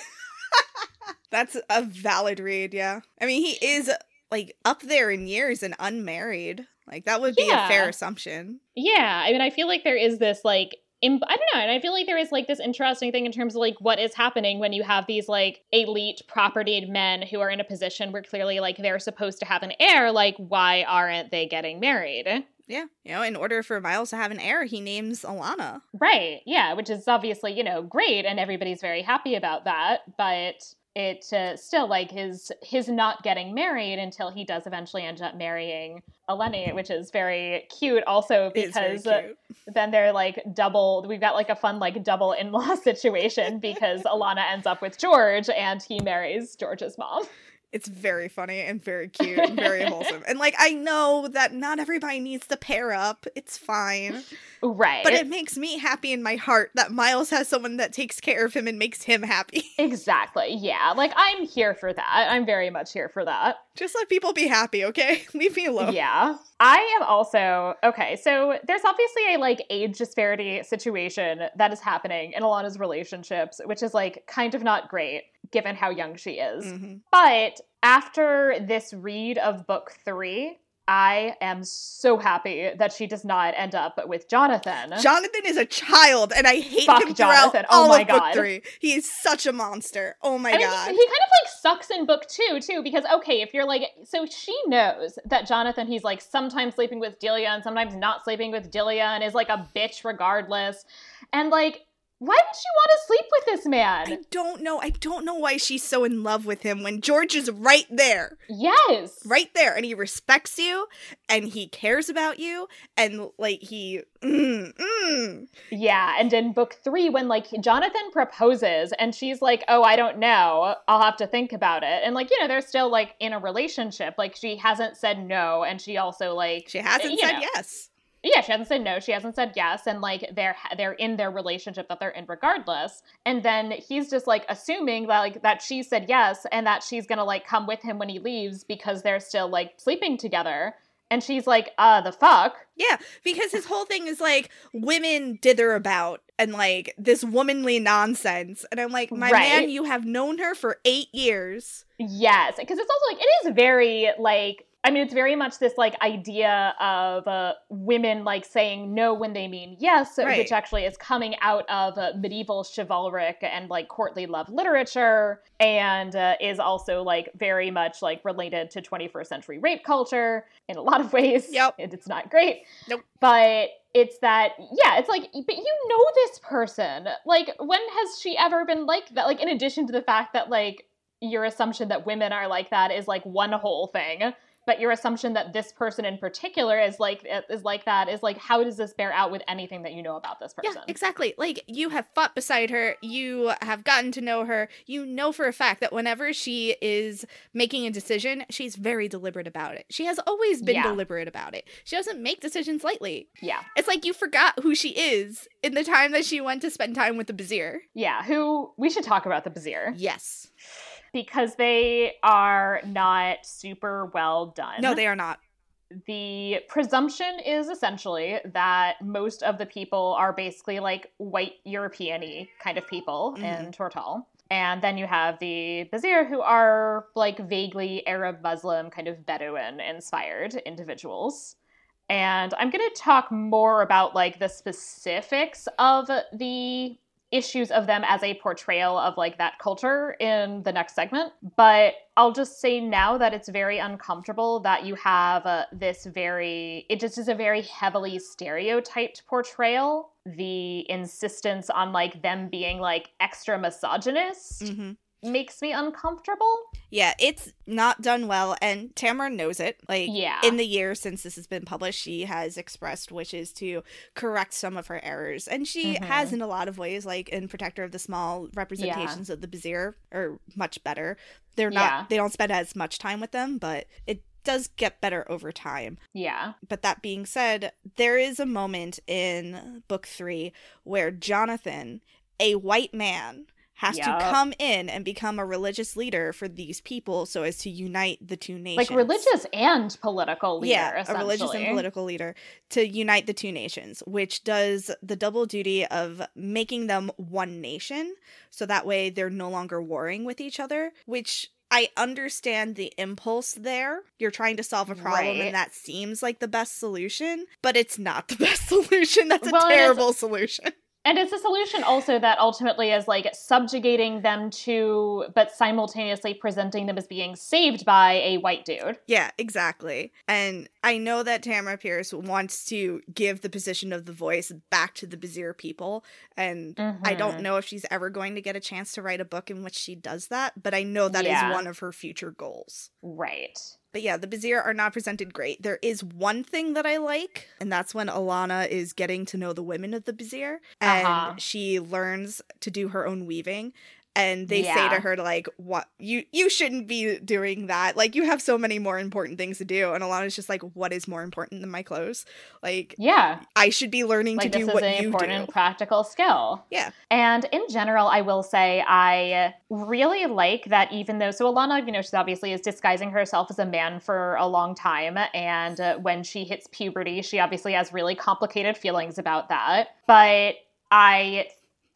That's a valid read, yeah. I mean, he is like up there in years and unmarried. Like that would be Yeah. a fair assumption. Yeah. I mean, I feel like there is this like im- I don't know, and I feel like there is like this interesting thing in terms of like what is happening when you have these like elite propertied men who are in a position where clearly like they're supposed to have an heir. Like, why aren't they getting married? Yeah. You know, in order for Myles to have an heir, he names Alanna. Right. Yeah, which is obviously, you know, great and everybody's very happy about that, but it uh, still like his his not getting married until he does eventually end up marrying Eleni, which is very cute also because cute. then they're like double we've got like a fun like double in-law situation because Alanna ends up with George and he marries George's mom. It's very funny and very cute and very wholesome. And like I know that not everybody needs to pair up. It's fine. Right. But it makes me happy in my heart that Myles has someone that takes care of him and makes him happy. exactly. Yeah. Like I'm here for that. I'm very much here for that. Just let people be happy, okay? Leave me alone. Yeah. I am also okay. So there's obviously a like age disparity situation that is happening in Alanna's relationships, which is like kind of not great given how young she is. Mhm. But after this read of book three, I am so happy that she does not end up with Jonathan. Jonathan is a child, and I hate Fuck him throughout Jonathan. Oh all my of book God. three. He is such a monster. Oh my I mean, god. he, he kind of like sucks in book two too, because okay, if you're like, so she knows that Jonathan, he's like sometimes sleeping with Delia and sometimes not sleeping with Delia, and is like a bitch regardless, and like, why would she want to sleep with this man? I don't know. I don't know why she's so in love with him when George is right there. yes, Right there. And he respects you and he cares about you and like he mm, mm. Yeah, and in book three, when like Jonathan proposes and she's like, Oh, I don't know, I'll have to think about it. And like, you know, they're still like in a relationship. Like she hasn't said no, and she also like She hasn't said know, yes. Yeah, she hasn't said no, she hasn't said yes, and like they're they're in their relationship that they're in regardless. And then he's just like assuming that like that she said yes and that she's gonna like come with him when he leaves because they're still like sleeping together. And she's like, uh, the fuck? Yeah, because his whole thing is like women dither about and like this womanly nonsense. And I'm like, my Right. man, you have known her for eight years. Yes, because it's also like it is very like I mean it's very much this like idea of uh, women like saying no when they mean yes, Right. which actually is coming out of uh, medieval chivalric and like courtly love literature, and uh, is also like very much like related to 21st century rape culture in a lot of ways. Yep. and it's not great. Nope. But it's that yeah, it's like but you know this person. Like when has she ever been like that? Like in addition to the fact that like your assumption that women are like that is like one whole thing but your assumption that this person in particular is like is like that is like how does this bear out with anything that you know about this person Yeah, exactly. Like you have fought beside her, you have gotten to know her. You know for a fact that whenever she is making a decision, she's very deliberate about it. She has always been Yeah. deliberate about it. She doesn't make decisions lightly. yeah It's like you forgot who she is in the time that she went to spend time with the Bazhir. yeah who we should talk about the Bazhir Yes. Because they are not super well done No, they are not. the presumption is essentially that most of the people are basically like white European-y kind of people mm-hmm. in Tortall. And then you have the Bazhir, who are like vaguely Arab Muslim, kind of Bedouin inspired individuals. And I'm going to talk more about like the specifics of the issues of them as a portrayal of like that culture in the next segment. But I'll just say now that it's very uncomfortable that you have uh, this very, it just is a very heavily stereotyped portrayal. The insistence on like them being like extra misogynist hmm makes me uncomfortable. Yeah, it's not done well, and Tamora knows it. Like, Yeah. in the year since this has been published, she has expressed wishes to correct some of her errors, and she Mhm. has in a lot of ways. Like in Protector of the Small, representations of the Bazhir are much better. They're not. Yeah. They don't spend as much time with them, but it does get better over time. Yeah. But that being said, there is a moment in book three where Jonathan, a white man, has Yup. to come in and become a religious leader for these people so as to unite the two nations. Like religious and political leader, yeah, a religious and political leader to unite the two nations, which does the double duty of making them one nation. So that way they're no longer warring with each other, which I understand the impulse there. You're trying to solve a problem Right. and that seems like the best solution, but it's not the best solution. That's a Well, terrible solution. And it's a solution also that ultimately is like subjugating them to, but simultaneously presenting them as being saved by a white dude. Yeah, exactly. And I know that Tamora Pierce wants to give the position of the voice back to the Bazhir people. And I don't Mhm. know if she's ever going to get a chance to write a book in which she does that, but I know that is Yeah. one of her future goals. Right. But yeah, the Bazhir are not presented great. There is one thing that I like, and that's when Alanna is getting to know the women of the Bazhir, and Uh-huh. she learns to do her own weaving. And they say to her like, "What you you shouldn't be doing that. Like you have so many more important things to do." And Alanna's just like, "What is more important than my clothes? Like Yeah. I should be learning Like to do is what an you important do." practical skill. Yeah. And in general, I will say I really like that even though, so Alanna, you know, she's obviously is disguising herself as a man for a long time. And uh, when she hits puberty, she obviously has really complicated feelings about that. But I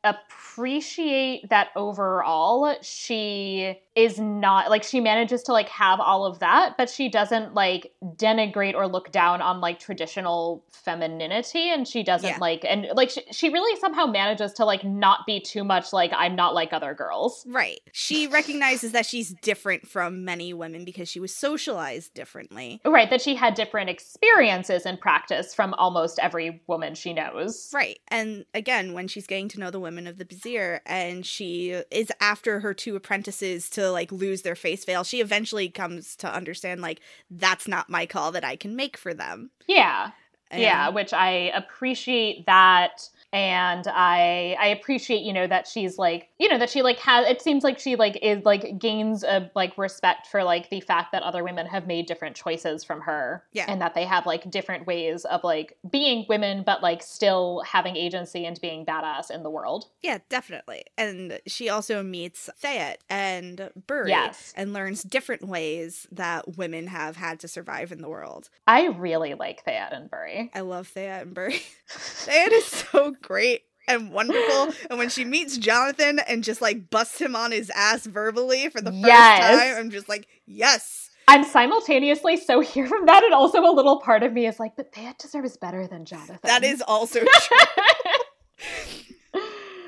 appreciate that overall she is not like she manages to like have all of that but she doesn't like denigrate or look down on like traditional femininity and she doesn't Yeah. like and like she, she really somehow manages to like not be too much like i'm not like other girls Right. She recognizes that she's different from many women because she was socialized differently. right that she had different experiences and practice from almost every woman she knows Right. And again, when she's getting to know the women of the Bazhir and she is after her two apprentices to like lose their face veil, she eventually comes to understand like that's not my call that I can make for them. yeah And- yeah which i appreciate that and i i appreciate you know that she's like you know that she like has it seems like she like is like gains a like respect for like the fact that other women have made different choices from her Yeah. and that they have like different ways of like being women but like still having agency and being badass in the world Yeah, definitely. And she also meets Thayet and Buri Yes. and learns different ways that women have had to survive in the world. i really like Thayet Buri. I love Thayet and Buri. Thayet is so great and wonderful. and when she meets Jonathan and just like busts him on his ass verbally for the first Yes. time, I'm just like, yes. I'm simultaneously so here from that, and also a little part of me is like, but Thayet deserves better than Jonathan. That is also true.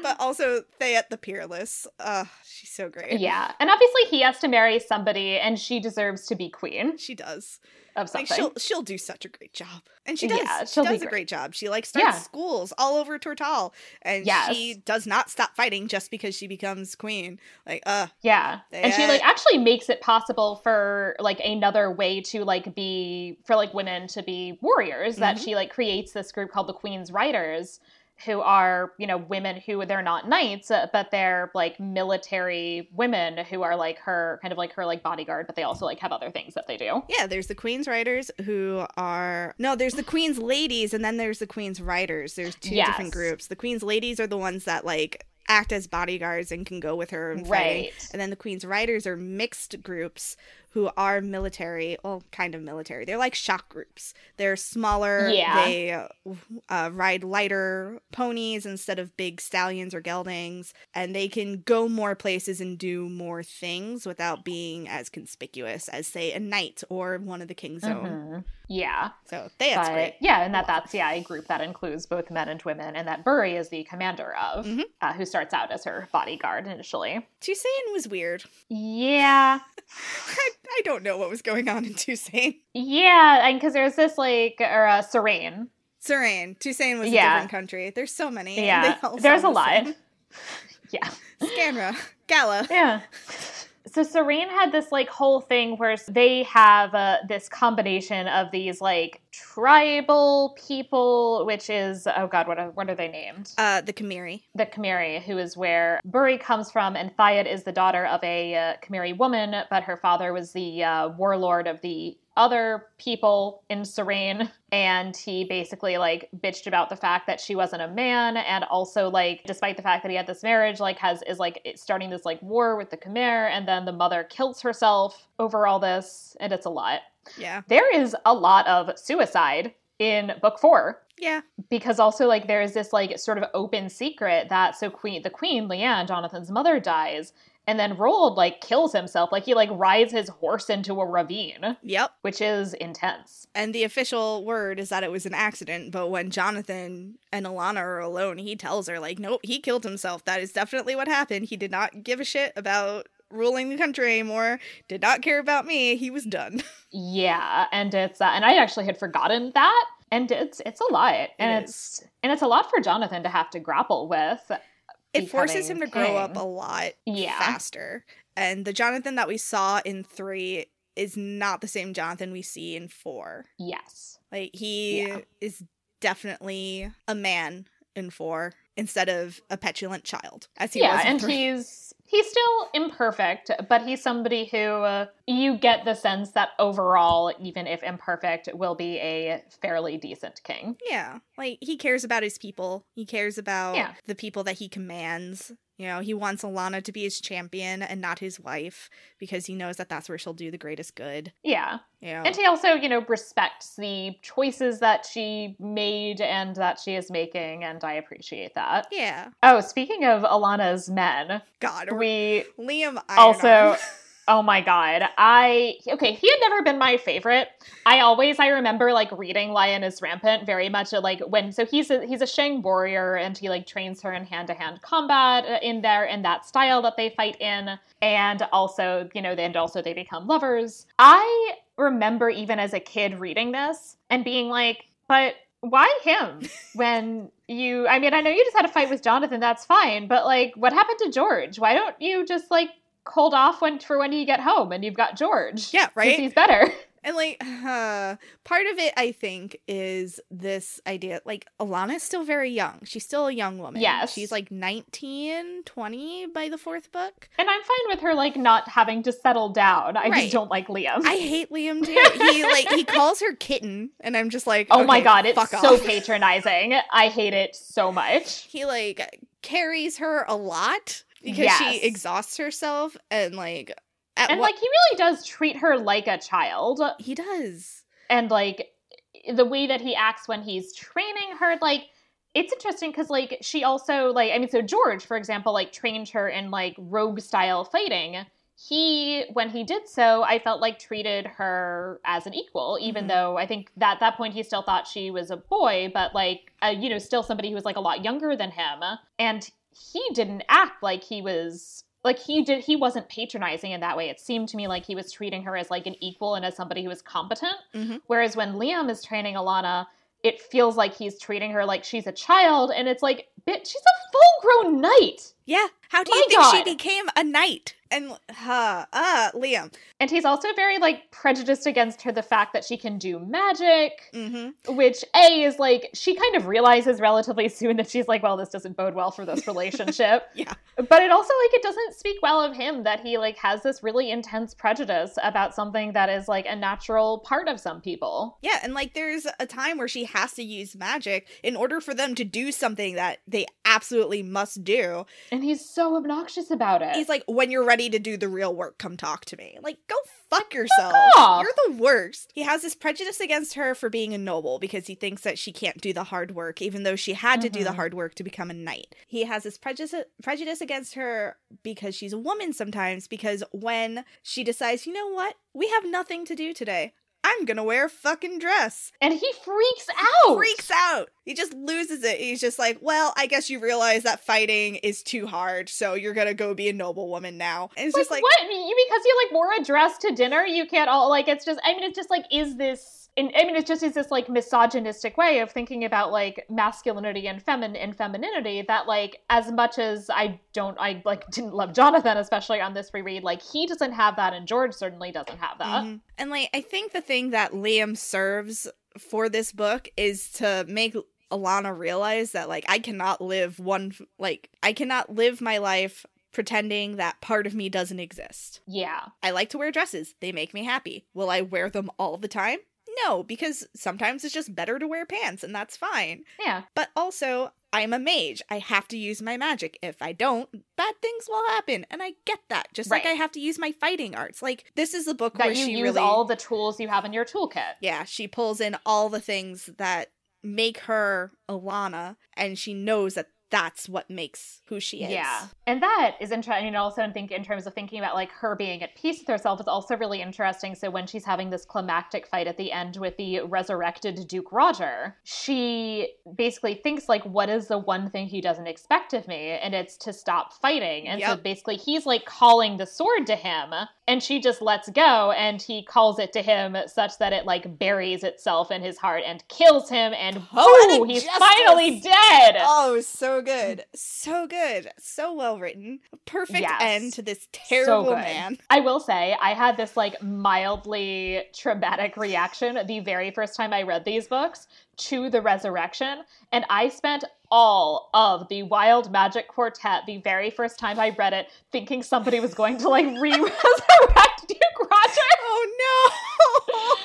but also Thayet the Peerless. Uh, she's so great. yeah, and obviously he has to marry somebody, and she deserves to be queen She does. of Like she'll she'll do such a great job. And she does. Yeah, she does a great. great job. She like starts Yeah. schools all over Tortall. And Yes. she does not stop fighting just because she becomes queen. Like, uh, Yeah. And she like actually makes it possible for like another way to like be for like women to be warriors that Mhm. she like creates this group called the Queen's Riders who are, you know, women who they're not knights uh, but they're like military women who are like her kind of like her like bodyguard but they also like have other things that they do. yeah, there's the queen's riders who are no, there's the queen's ladies and then there's the queen's riders. There's two Yes. different groups. The queen's ladies are the ones that like act as bodyguards and can go with her and fighting. Right. And then the queen's riders are mixed groups who are military, well, kind of military. They're like shock groups. They're smaller. Yeah. They uh, ride lighter ponies instead of big stallions or geldings, and they can go more places and do more things without being as conspicuous as, say, a knight or one of the king's own. Mhm. Yeah. So they, that's but great. yeah, and that that's yeah a group that includes both men and women, and that Buri is the commander of, Mhm. uh, who starts out as her bodyguard initially. Tusaine was weird. Yeah, I, don't know what was going on in Tusaine. yeah, and because there's this like or uh, Sarain. Sarain. Tusaine was Yeah. a different country. There's so many. Yeah, there's a lot. Yeah, Scanra. Galla. yeah. So Sarain had this like whole thing where they have uh, this combination of these like tribal people, which is oh god, what are, what are they named? Uh, the Kamiri. the Khmeri, who is where Buri comes from, and Thayet is the daughter of a uh, Khmeri woman, but her father was the uh, warlord of the other people in Sarain, and he basically like bitched about the fact that she wasn't a man, and also like despite the fact that he had this marriage, like has is like starting this like war with the Khmer, and then the mother kills herself over all this, and it's a lot. Yeah. There is a lot of suicide in book four Yeah. because also like there's this like sort of open secret that so queen the queen lianne jonathan's mother dies and then Roald like kills himself like he like rides his horse into a ravine Yep. which is intense And the official word is that it was an accident, but when Jonathan and Alanna are alone, he tells her, like, nope, he killed himself. That is definitely what happened. He did not give a shit about ruling the country anymore, did not care about me. He was done. yeah and it's uh, and i actually had forgotten that and it's it's a lot and is. it's and it's a lot for jonathan to have to grapple with It forces him to grow up a lot Yeah. faster. And the Jonathan that we saw in three is not the same Jonathan we see in four. yes Like he Yeah. is definitely a man in four instead of a petulant child as he yeah was in and three. he's he's still imperfect but he's somebody who uh, you get the sense that overall even if imperfect will be a fairly decent king Yeah, like he cares about his people. He cares about Yeah. the people that he commands. You know, he wants Alanna to be his champion and not his wife because he knows that that's where she'll do the greatest good. Yeah. You know? And he also, you know, respects the choices that she made and that she is making, and I appreciate that. yeah. Oh, speaking of Alanna's men, God, we Liam also. oh my god. I okay he had never been my favorite. I always i remember like reading Lioness Rampant very much like when so he's a he's a shang warrior and he like trains her in hand-to-hand combat uh, in there in that style that they fight in. And also you know and also they become lovers. I remember even as a kid reading this and being like but why him when you i mean i know you just had a fight with jonathan that's fine but like what happened to george? Why don't you just like hold off when for when do you get home and you've got george Yeah, right? he's better And like, uh, part of it, I think, is this idea. Like, Alanna is still very young. She's still a young woman. Yes. She's like 19, 20 by the fourth book. and i'm fine with her like not having to settle down i Right. just don't like liam I hate Liam too. He like he calls her kitten, and I'm just like, oh my god it's so patronizing i hate it so much He like carries her a lot because Yes. she exhausts herself, and like at and what like he really does treat her like a child he does. and like the way that he acts when he's training her like it's interesting because like she also like i mean so george for example like trained her in like rogue style fighting he when he did so i felt like treated her as an equal even Mhm. though i think that that point he still thought she was a boy but like uh, you know still somebody who was like a lot younger than him and he didn't act like he was like he did he wasn't patronizing in that way. It seemed to me like he was treating her as like an equal and as somebody who was competent. Mhm. whereas when liam is training alanna it feels like he's treating her like she's a child. And it's like bitch she's a full-grown knight Yeah. How do My you think she became a knight? And uh, uh, Liam. and he's also very like prejudiced against her the fact that she can do magic Mm-hmm. which a is like she kind of realizes relatively soon that she's like well this doesn't bode well for this relationship Yeah. but it also like it doesn't speak well of him that he like has this really intense prejudice about something that is like a natural part of some people Yeah, and like there's a time where she has to use magic in order for them to do something that they absolutely must do. And he's so obnoxious about it He's like, when you're ready to do the real work, come talk to me. Like, go fuck yourself. off. You're the worst. He has this prejudice against her for being a noble because he thinks that she can't do the hard work, even though she had to do the Mhm. hard work to become a knight. He has this prejudice prejudice against her because she's a woman sometimes, because when she decides, you know what, we have nothing to do today. I'm gonna wear a fucking dress. and he freaks out He Freaks out. He just loses it. He's just like, well, I guess you realize that fighting is too hard, so you're gonna go be a noble woman now. And it's like, just like, what you because you like wore a dress to dinner you can't all like it's just i mean it's just like is this and I mean, it's just is this like misogynistic way of thinking about like masculinity and femin and femininity that like as much as I don't I like didn't love Jonathan especially on this reread like he doesn't have that and George certainly doesn't have that. Mhm. And like I think the thing that Liam serves for this book is to make Alanna realize that like I cannot live one like I cannot live my life pretending that part of me doesn't exist. Yeah. I like to wear dresses. They make me happy. Will I wear them all the time? No, because sometimes it's just better to wear pants and that's fine. Yeah. But also, I'm a mage. I have to use my magic. If I don't, bad things will happen. And I get that. Just like I have to use my fighting arts. Like, this is the book That where you she use really. all the tools you have in your toolkit. yeah, she pulls in all the things that make her Alanna, and she knows that that's what makes who she is. Yeah. And that is interesting. And also, I think in terms of thinking about like her being at peace with herself is also really interesting. So when she's having this climactic fight at the end with the resurrected Duke Roger, she basically thinks like, what is the one thing he doesn't expect of me? And it's to stop fighting. And so basically he's like calling the sword to him and she just lets go and he calls it to him such that it like buries itself in his heart and kills him and Poetic whoo, he's justice! finally dead. Oh, so good. So good. So well written. Perfect Yes. end to this terrible good. man. I will say, I had this like mildly traumatic reaction the very first time I read these books to the resurrection. And I spent all of the Wild Magic Quartet the very first time I read it thinking somebody was going to like re resurrect Duke Roger. Oh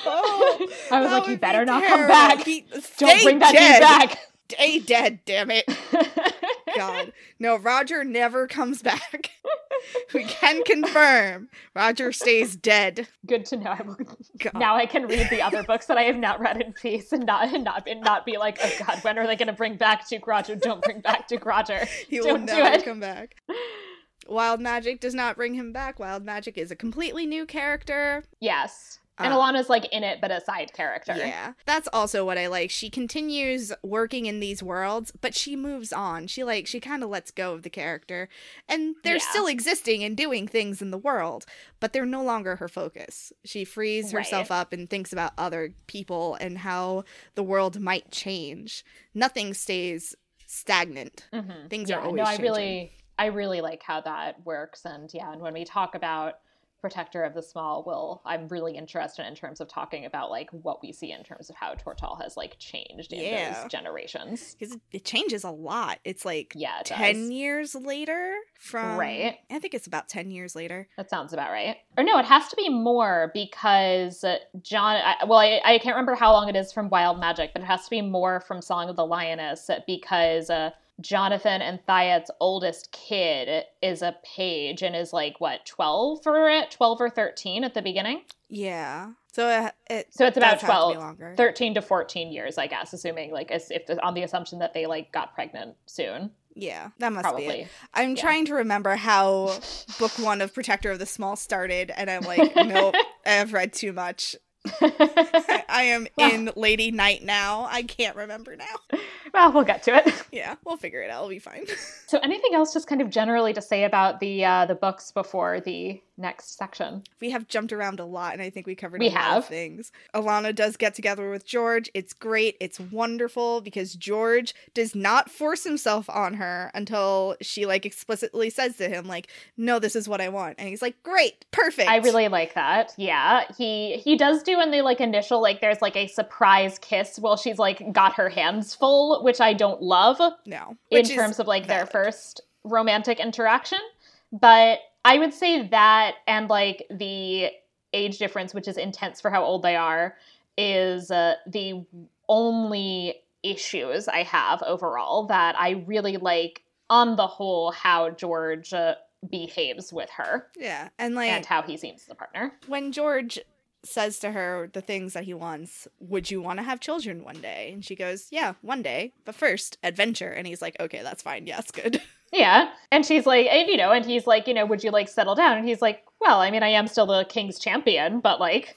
no! I was That like, you better be not come back. He- Don't bring that dead. dude back. Stay dead, damn it. God. No, Roger never comes back. we can confirm Roger stays dead. Good to know. Will, God. now I can read the other books that I have not read in peace and not and not and not be like, oh God, when are they going to bring back Duke Roger? Don't bring back Duke Roger. he will Don't do never it. come back. Wild Magic does not bring him back. Wild Magic is a completely new character. Yes. And Uh, Alanna's like in it, but a side character. Yeah. That's also what I like. She continues working in these worlds, but she moves on. She like she kind of lets go of the character. And they're Yeah. still existing and doing things in the world, but they're no longer her focus. She frees herself Right. up and thinks about other people and how the world might change. Nothing stays stagnant. Mhm. Things yeah, are always no, I changing. really, I really like how that works, and yeah, and when we talk about Protector of the Small, will I'm really interested in terms of talking about like what we see in terms of how Tortall has like changed in Yeah. those generations. Because it changes a lot. It's like Yeah, it 10 does. year later from. Right. I think it's about 10 years later. That sounds about right. Or no, it has to be more because John. I, well, I, I can't remember how long it is from Wild Magic, but it has to be more from Song of the Lioness because uh, Jonathan and Thayet's oldest kid is a page and is like what twelve or eh, twelve or thirteen at the beginning. Yeah. So it, it So it's about does have to 12, 13 to fourteen years, I guess, assuming like as if on the assumption that they like got pregnant soon, Yeah, that must be it. I'm Yeah. trying to remember how book one of Protector of the Small started, and I'm like, nope, I've read too much. I am Well- in Lady Knight now. I can't remember now. well, we'll get to it. Yeah, we'll figure it out. It'll be fine. So, anything else, just kind of generally to say about the uh, the books before the next section? we have jumped around a lot, and I think we covered We a lot have. of things. Alanna does get together with George. It's great. It's wonderful because George does not force himself on her until she like explicitly says to him, like, "No, this is what I want," and he's like, "Great, perfect." I really like that. Yeah, he he does do in the like initial like there's like a surprise kiss while she's like got her hands full, which I don't love no in terms of like their first romantic interaction. But I would say that and like the age difference, which is intense for how old they are, is uh, the only issues I have overall that I really like on the whole how George uh, behaves with her Yeah, and like and how he seems as a partner. when George says to her the things that he wants, would you want to have children one day? And she goes, yeah, one day, but first, adventure. And he's like, okay, that's fine. Yes, good. Yeah. And she's like, and you know, and he's like, you know, would you like settle down? And he's like, well, I mean, I am still the king's champion, but like,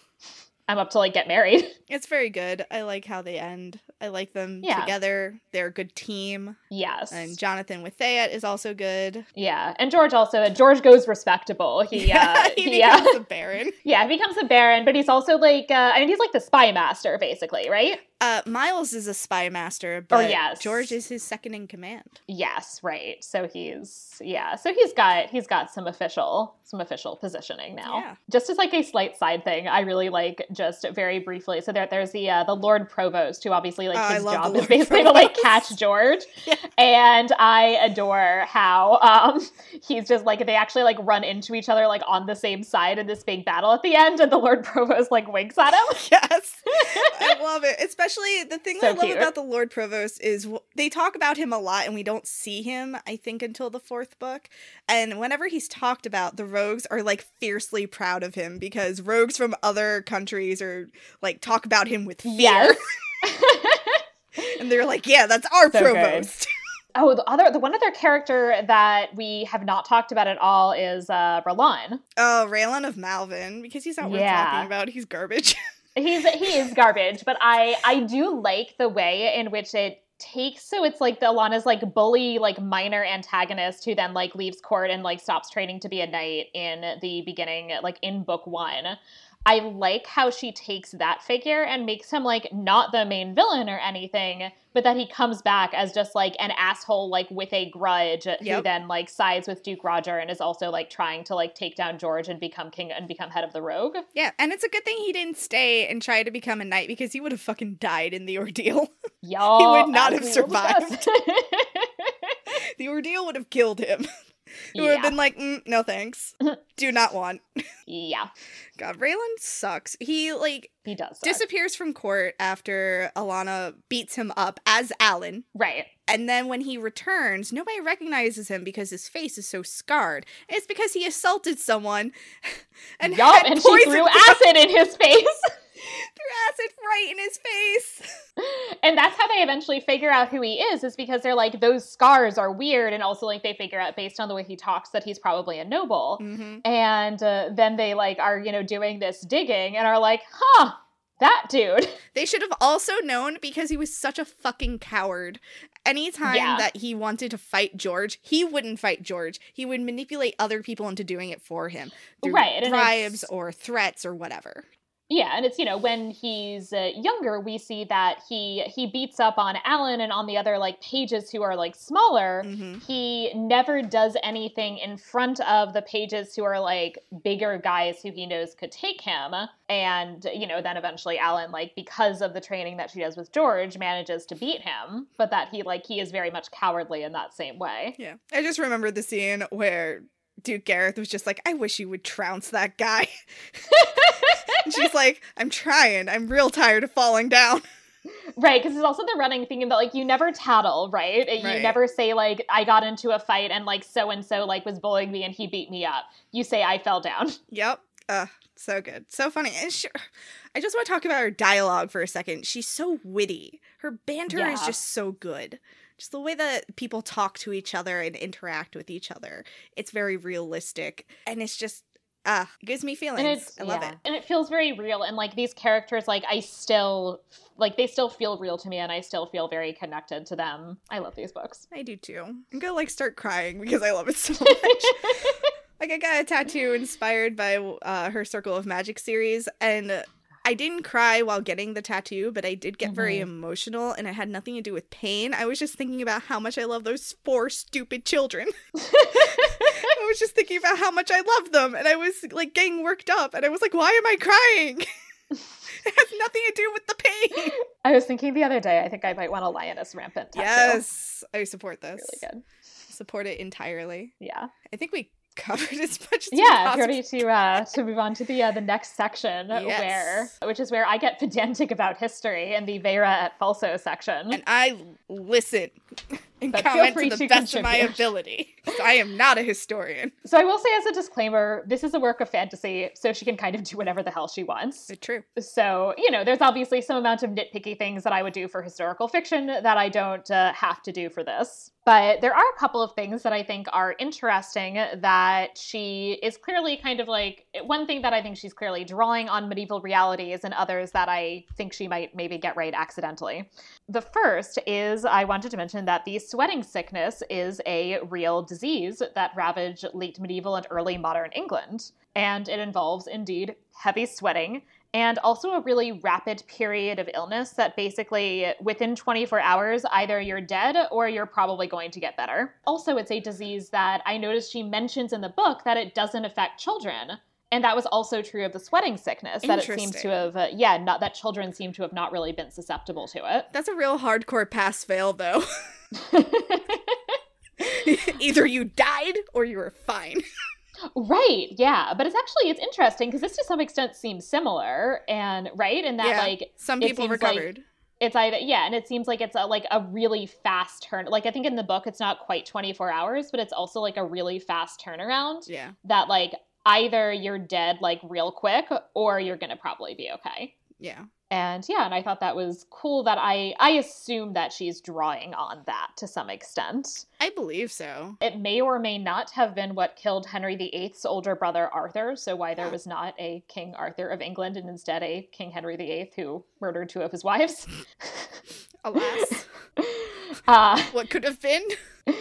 I'm up to like get married. It's very good. I like how they end. I like them Yeah. together. They're a good team. yes. And Jonathan with Thayet is also good. yeah. And George also, George goes respectable. He, uh, he he, uh, becomes a baron. yeah, he becomes a baron, but he's also like, uh, I mean, he's like the spy master, basically, right? Uh, Myles is a spy master, but Oh, yes. George is his second in command. Yes, right. So he's yeah. So he's got he's got some official some official positioning now. Yeah. Just as like a slight side thing, I really like just very briefly. So there there's the uh, the Lord Provost who obviously like Oh, his job is basically to like catch George, Yeah. and I adore how um he's just like they actually like run into each other like on the same side in this big battle at the end, and the Lord Provost like winks at him. Yes, I love it. Especially the thing So I love cute. about the Lord Provost is w- they talk about him a lot, and we don't see him. I think until the fourth book, and whenever he's talked about, the rogues are like fiercely proud of him because rogues from other countries are like talk about him with fear, Yes. and they're like, "Yeah, that's our So good. Provost." Oh, the other, the one other character that we have not talked about at all is uh, Roland. Oh, Ralon of Malven because he's not worth Yeah. talking about. He's garbage. He's he is garbage, but I I do like the way in which it takes. So it's like the Alanna's like bully like minor antagonist who then like leaves court and like stops training to be a knight in the beginning, like in book one. I like how she takes that figure and makes him like not the main villain or anything, but that he comes back as just like an asshole like with a grudge who then like sides with Duke Roger and is also like trying to like take down George and become king and become head of the rogue. yeah, and it's a good thing he didn't stay and try to become a knight because he would have fucking died in the ordeal. Y'all, would not have survived. the ordeal would have killed him. who would have been like, mm, no thanks. Do not want. Yeah, God, Ralon sucks. He like he does. suck. disappears from court after Alanna beats him up as Alan. right. And then when he returns, nobody recognizes him because his face is so scarred. And it's because he assaulted someone and yup, and she threw acid in his face. Threw acid right in his face. and that's how they eventually figure out who he is, is because they're like, those scars are weird. And also, like, they figure out based on the way he talks that he's probably a noble. Mm-hmm. And uh, then they, like, are, you know, doing this digging and are like, huh, that dude. They should have also known because he was such a fucking coward. Anytime Yeah. that he wanted to fight George, he wouldn't fight George. He would manipulate other people into doing it for him through Right, bribes or threats or whatever. Yeah, and it's you know when he's uh, younger, we see that he he beats up on Alan and on the other like pages who are like smaller. hmm He never does anything in front of the pages who are like bigger guys who he knows could take him. And you know then eventually Alan like because of the training that she does with George manages to beat him, but that he like he is very much cowardly in that same way. Yeah. I just remember the scene where Duke Gareth was just like, I wish you would trounce that guy. she's like, I'm trying. I'm real tired of falling down. Right, because it's also the running theme that like you never tattle, right? You never say like I got into a fight and like so and so like was bullying me and he beat me up. You say I fell down. Yep. Uh, so good. So funny. And she, I just want to talk about her dialogue for a second. She's so witty. Her banter is just so good. Just the way that people talk to each other and interact with each other. It's very realistic. And it's just, ah, it gives me feelings. And it's I love yeah. it. And it feels very real and like these characters like I still like they still feel real to me and I still feel very connected to them. I love these books. I do too. I'm gonna like start crying because I love it so much. like I got a tattoo inspired by uh, her Circle of Magic series, and I didn't cry while getting the tattoo, but I did get very Mhm. emotional, and it had nothing to do with pain. I was just thinking about how much I love those four stupid children. I was just thinking about how much I love them, and I was like getting worked up, and I was like, "Why am I crying?" it has nothing to do with the pain. I was thinking the other day I think I might want a lioness rampant tattoo. Yes, I support this. Really good. Support it entirely. Yeah. I think we covered as much as yeah, ready to uh, to move on to the uh, the next section, Yes. where which is where I get pedantic about history in the Vera at Falso section. and I listen and But comment free to the to best of my ability. I am not a historian. so I will say as a disclaimer, this is a work of fantasy, so she can kind of do whatever the hell she wants. It's true. So you know, there's obviously some amount of nitpicky things that I would do for historical fiction that I don't uh, have to do for this. But there are a couple of things that I think are interesting that she is clearly kind of like one thing that I think she's clearly drawing on medieval realities, and others that I think she might maybe get right accidentally. The first is I wanted to mention that the sweating sickness is a real disease that ravaged late medieval and early modern England. And it involves, indeed, heavy sweating and also a really rapid period of illness that basically within 24 hours either you're dead or you're probably going to get better. Also, it's a disease that I noticed she mentions in the book that it doesn't affect children. And that was also true of the sweating sickness that it seems to have uh, yeah, not that children seem to have not really been susceptible to it. That's a real hardcore pass fail, though. Either you died or you were fine. Right, yeah, but it's actually it's interesting because this to some extent seems similar, and right, and that Yeah. like Some people seems like- recovered. it's either yeah, and it seems like it's a, like a really fast turn. Like I think in the book it's not quite twenty four hours, but it's also like a really fast turnaround yeah. that like either you're dead like real quick or you're gonna probably be okay. Yeah. And yeah, and I thought that was cool that I I assume that she's drawing on that to some extent. I believe so. It may or may not have been what killed Henry VIII's older brother Arthur, so why there was not a King Arthur of England and instead a King Henry VIII who murdered two of his wives. Alas. uh, what could have been?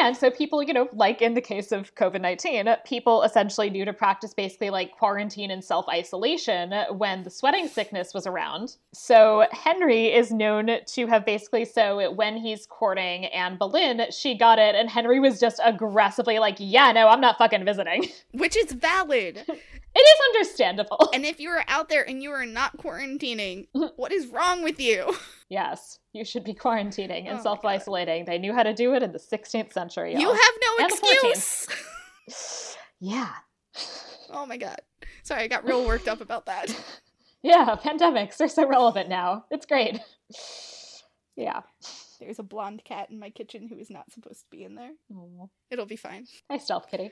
and so people, you know, like in the case of COVID 19, people essentially knew to practice basically like quarantine and self isolation when the sweating sickness was around. So Henry is known to have basically, so when he's courting Anne Boleyn, she got it, and Henry was just aggressively like, yeah, no, I'm not fucking visiting. Which is valid. It is understandable. And if you are out there and you are not quarantining, mhm. what is wrong with you? Yes, you should be quarantining Oh and my self isolating. They knew how to do it in the 16th century. You y'all. have no And excuse. yeah. oh my god. Sorry, I got real worked up about that. Yeah, pandemics, they're so relevant now. It's great. Yeah. There's a blonde cat in my kitchen who is not supposed to be in there. It'll be fine. Hi, Stealth Kitty.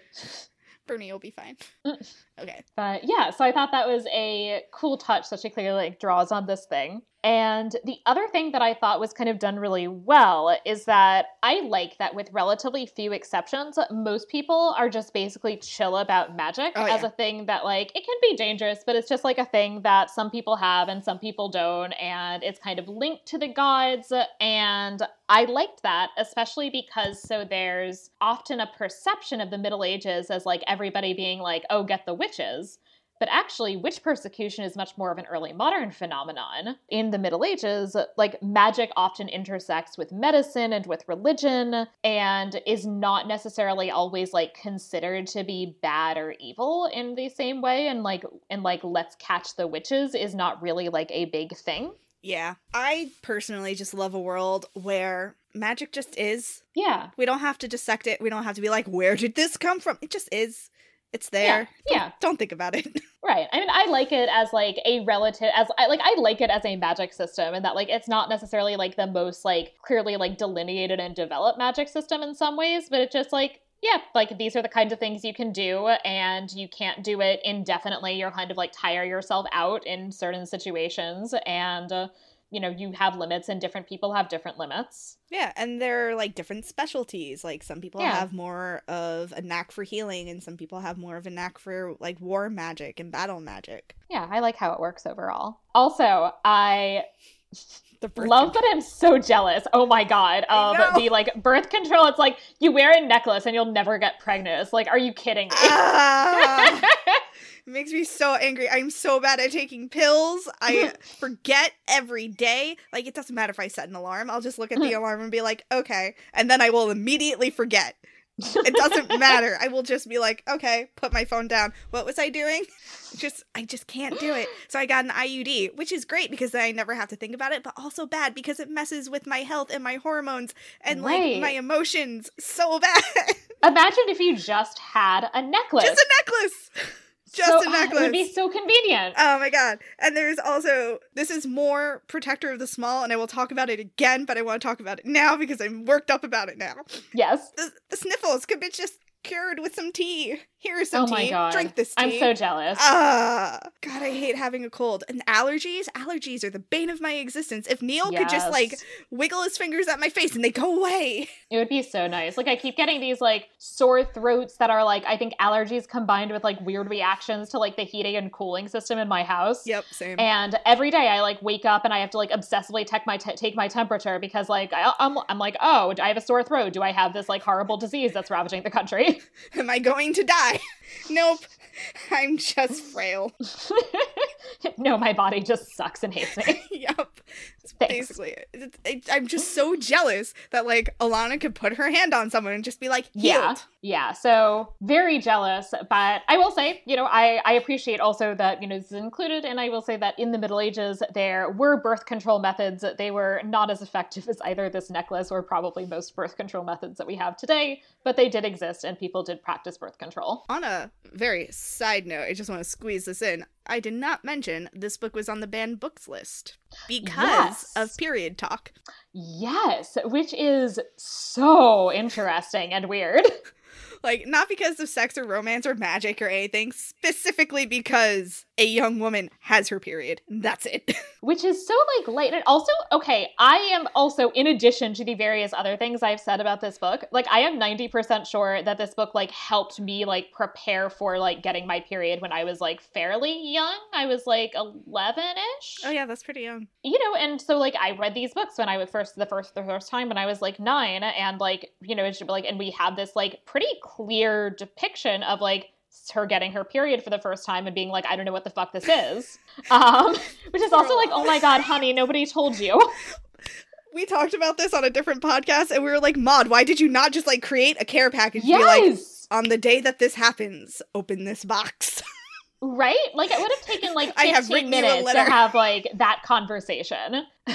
Bernie will be fine. Mm. Okay. But yeah, so I thought that was a cool touch that she clearly like draws on this thing. And the other thing that I thought was kind of done really well is that I like that with relatively few exceptions, most people are just basically chill about magic Oh, as yeah. a thing that like it can be dangerous, but it's just like a thing that some people have and some people don't, and it's kind of linked to the gods. And I liked that, especially because so there's often a perception of the Middle Ages as like everybody being like, oh, get the witches. But actually, witch persecution is much more of an early modern phenomenon. In the Middle Ages, like magic often intersects with medicine and with religion and is not necessarily always like considered to be bad or evil in the same way. And like, and like, let's catch the witches is not really like a big thing. Yeah. I personally just love a world where magic just is. Yeah. We don't have to dissect it. We don't have to be like, where did this come from? It just is. It's there. Yeah. Don't think about it. Right. I mean, I like it as like a relative as I like I like it as a magic system and that like it's not necessarily like the most like clearly like delineated and developed magic system in some ways, but it just like yeah, like these are the kinds of things you can do and you can't do it indefinitely. You're kind of like tire yourself out in certain situations and uh, you know, you have limits and different people have different limits. Yeah, and there are like different specialties. Like some people Yeah. have more of a knack for healing, and some people have more of a knack for like war magic and battle magic. Yeah, I like how it works overall. Also, I Love that I'm so jealous. Oh my god. Of the like birth control. It's like you wear a necklace and you'll never get pregnant. It's like, are you kidding me? Ah! it makes me so angry. I'm so bad at taking pills. I forget every day. Like it doesn't matter if I set an alarm. I'll just look at the alarm and be like, okay, and then I will immediately forget. It doesn't matter. I will just be like, okay, put my phone down. What was I doing? Just I just can't do it. So I got an IUD, which is great because then I never have to think about it, but also bad because it messes with my health and my hormones and Right. like my emotions so bad. Imagine if you just had a necklace. just a necklace. Just So- a necklace. It would be so convenient. Oh my god. And there's also this is more protector of the small and I will talk about it again, but I want to talk about it now because I'm worked up about it now. yes. The, the sniffles could be just cured with some tea. Here's some Oh tea. my god. Drink this tea. I'm so jealous. Ah, God, I hate having a cold. And allergies, allergies are the bane of my existence. If Neal could just like wiggle his fingers at my face and they go away. It would be so nice. Like I keep getting these like sore throats that are like I think allergies combined with like weird reactions to like the heating and cooling system in my house. Yep, same. And every day I like wake up and I have to like obsessively take my te- take my temperature because like I, I'm I'm like oh I have a sore throat. Do I have this like horrible disease that's ravaging the country? Am I going to die? nope. I'm just frail. no, my body just sucks and hates me. yep. That's Thanks. basically it. It- I'm just so jealous that like Alanna could put her hand on someone and just be like, healed. Yeah. Yeah, so very jealous, but I will say, you know, I, I appreciate also that, you know, this is included, and I will say that in the Middle Ages, there were birth control methods. They were not as effective as either this necklace or probably most birth control methods that we have today, but they did exist and people did practice birth control. On a very side note, I just want to squeeze this in. I did not mention this book was on the banned books list because Yes. of period talk. Yes, which is so interesting and weird. Like, not because of sex or romance or magic or anything, specifically because a young woman has her period. That's it. which is so like late and also okay i am also in addition to the various other things i've said about this book like i am 90% sure that this book like helped me like prepare for like getting my period when i was like fairly young i was like 11ish oh, yeah, that's pretty young. you know and so like i read these books when i was first the first the first time when i was like nine and like you know it's like and we have this like pretty clear depiction of like her getting her period for the first time and being like i don't know what the fuck this is um which is also like oh my god honey nobody told you We talked about this on a different podcast and we were like, Maude, why did you not just like create a care package? Be like, yes on the day that this happens, open this box. Right? Like it would have taken like I have 15 written minutes to have like that conversation.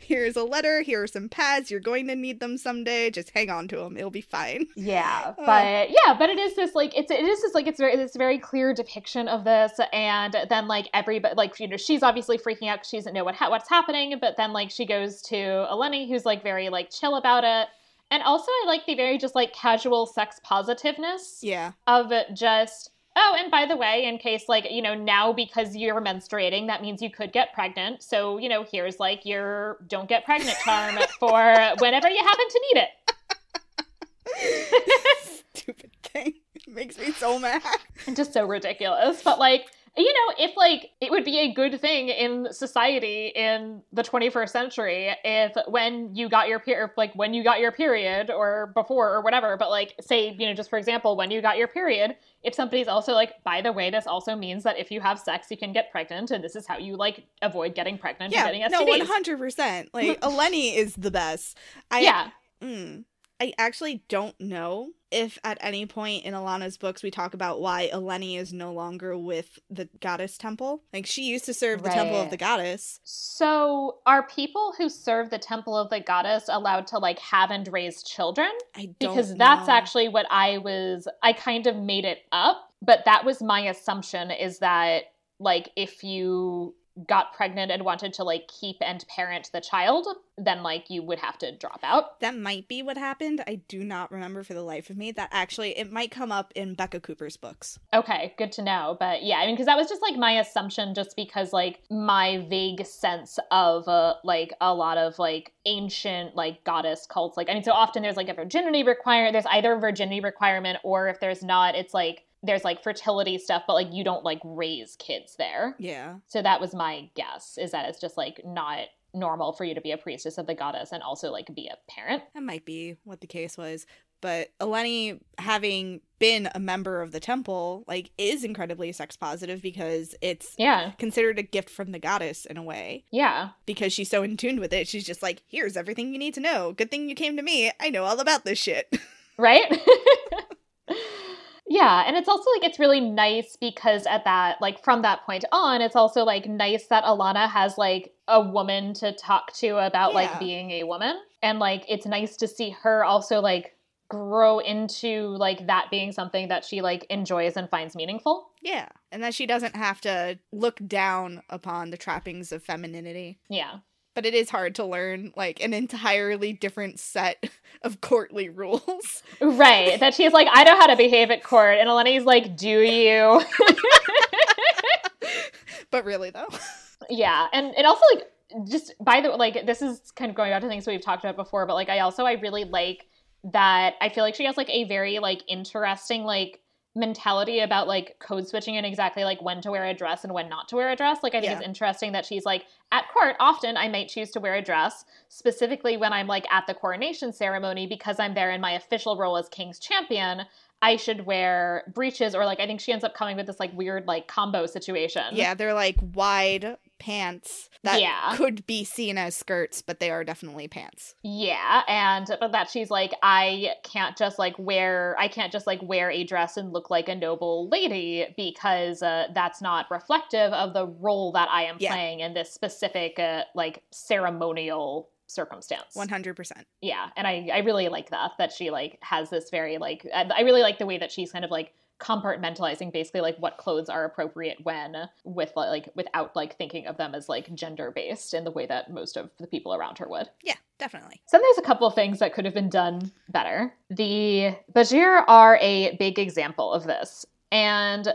Here's a letter. Here are some pads. You're going to need them someday. Just hang on to them. It'll be fine. Yeah, Oh. but yeah, but it is this like it's it is this like it's very this very clear depiction of this, and then like everybody like you know she's obviously freaking out because she doesn't know what ha- what's happening, but then like she goes to Eleni who's like very like chill about it, and also I like the very just like casual sex positiveness Yeah. of just oh and by the way in case like you know now because you're menstruating that means you could get pregnant so you know here's like your don't get pregnant charm for whenever you happen to need it Stupid thing. It makes me so mad. just so ridiculous but like you know if like it would be a good thing in society in the 21st century if when you got your period like when you got your period or before or whatever but like say you know just for example when you got your period if somebody's also like by the way this also means that if you have sex you can get pregnant and this is how you like avoid getting pregnant Yeah. getting No, 100%. Like, Eleni is the best. I, yeah Mm, I actually don't know if at any point in Alanna's books we talk about why Eleni is no longer with the goddess temple. Like she used to serve the temple of the goddess. so are people who serve the temple of the goddess allowed to like have and raise children I don't because that's know. actually what I was I kind of made it up, but that was my assumption is that like if you got pregnant and wanted to like keep and parent the child, then like you would have to drop out. that might be what happened. I do not remember for the life of me. That actually it might come up in Beka Cooper's books. Okay, good to know. But yeah, I mean, because that was just like my assumption, just because like my vague sense of uh, like a lot of like ancient like goddess cults. Like, I mean, so often there's like a virginity requirement. There's either a virginity requirement, or if there's not, it's like there's like fertility stuff, but like you don't like raise kids there. Yeah. So that was my guess is that it's just like not normal for you to be a priestess of the goddess and also like be a parent. That might be what the case was. But Eleni, having been a member of the temple, like, is incredibly sex positive because it's Yeah. considered a gift from the goddess in a way. Yeah. Because she's so in tune with it. She's just like, here's everything you need to know. Good thing you came to me. I know all about this shit. right? yeah, and it's also like it's really nice because at that like from that point on, it's also like nice that Alanna has like a woman to talk to about Yeah. like being a woman. And like it's nice to see her also like grow into like that being something that she like enjoys and finds meaningful. yeah. And that she doesn't have to look down upon the trappings of femininity. Yeah. But it is hard to learn, like, an entirely different set of courtly rules. Right. That she's like, I know how to behave at court. And Eleni's like, Do you? but really, though. yeah and it also like just by the like this is kind of going back to things we've talked about before but like i also i really like that i feel like she has like a very like interesting like mentality about like code switching and exactly like when to wear a dress and when not to wear a dress like i think Yeah. it's interesting that she's like at court often i might choose to wear a dress specifically when i'm like at the coronation ceremony because i'm there in my official role as king's champion i should wear breeches or like i think she ends up coming with this like weird like combo situation Yeah, they're like wide pants that Yeah. could be seen as skirts, but they are definitely pants. Yeah, and but that she's like, I can't just like wear, I can't just like wear a dress and look like a noble lady because uh, that's not reflective of the role that I am Yeah. playing in this specific uh, like ceremonial circumstance. 100%. Yeah, and I I really like that that she like has this very like I I really like the way that she's kind of like compartmentalizing basically like what clothes are appropriate when with like without like thinking of them as like gender based in the way that most of the people around her would. Yeah, definitely. So there's a couple of things that could have been done better. The Bazhir are a big example of this. And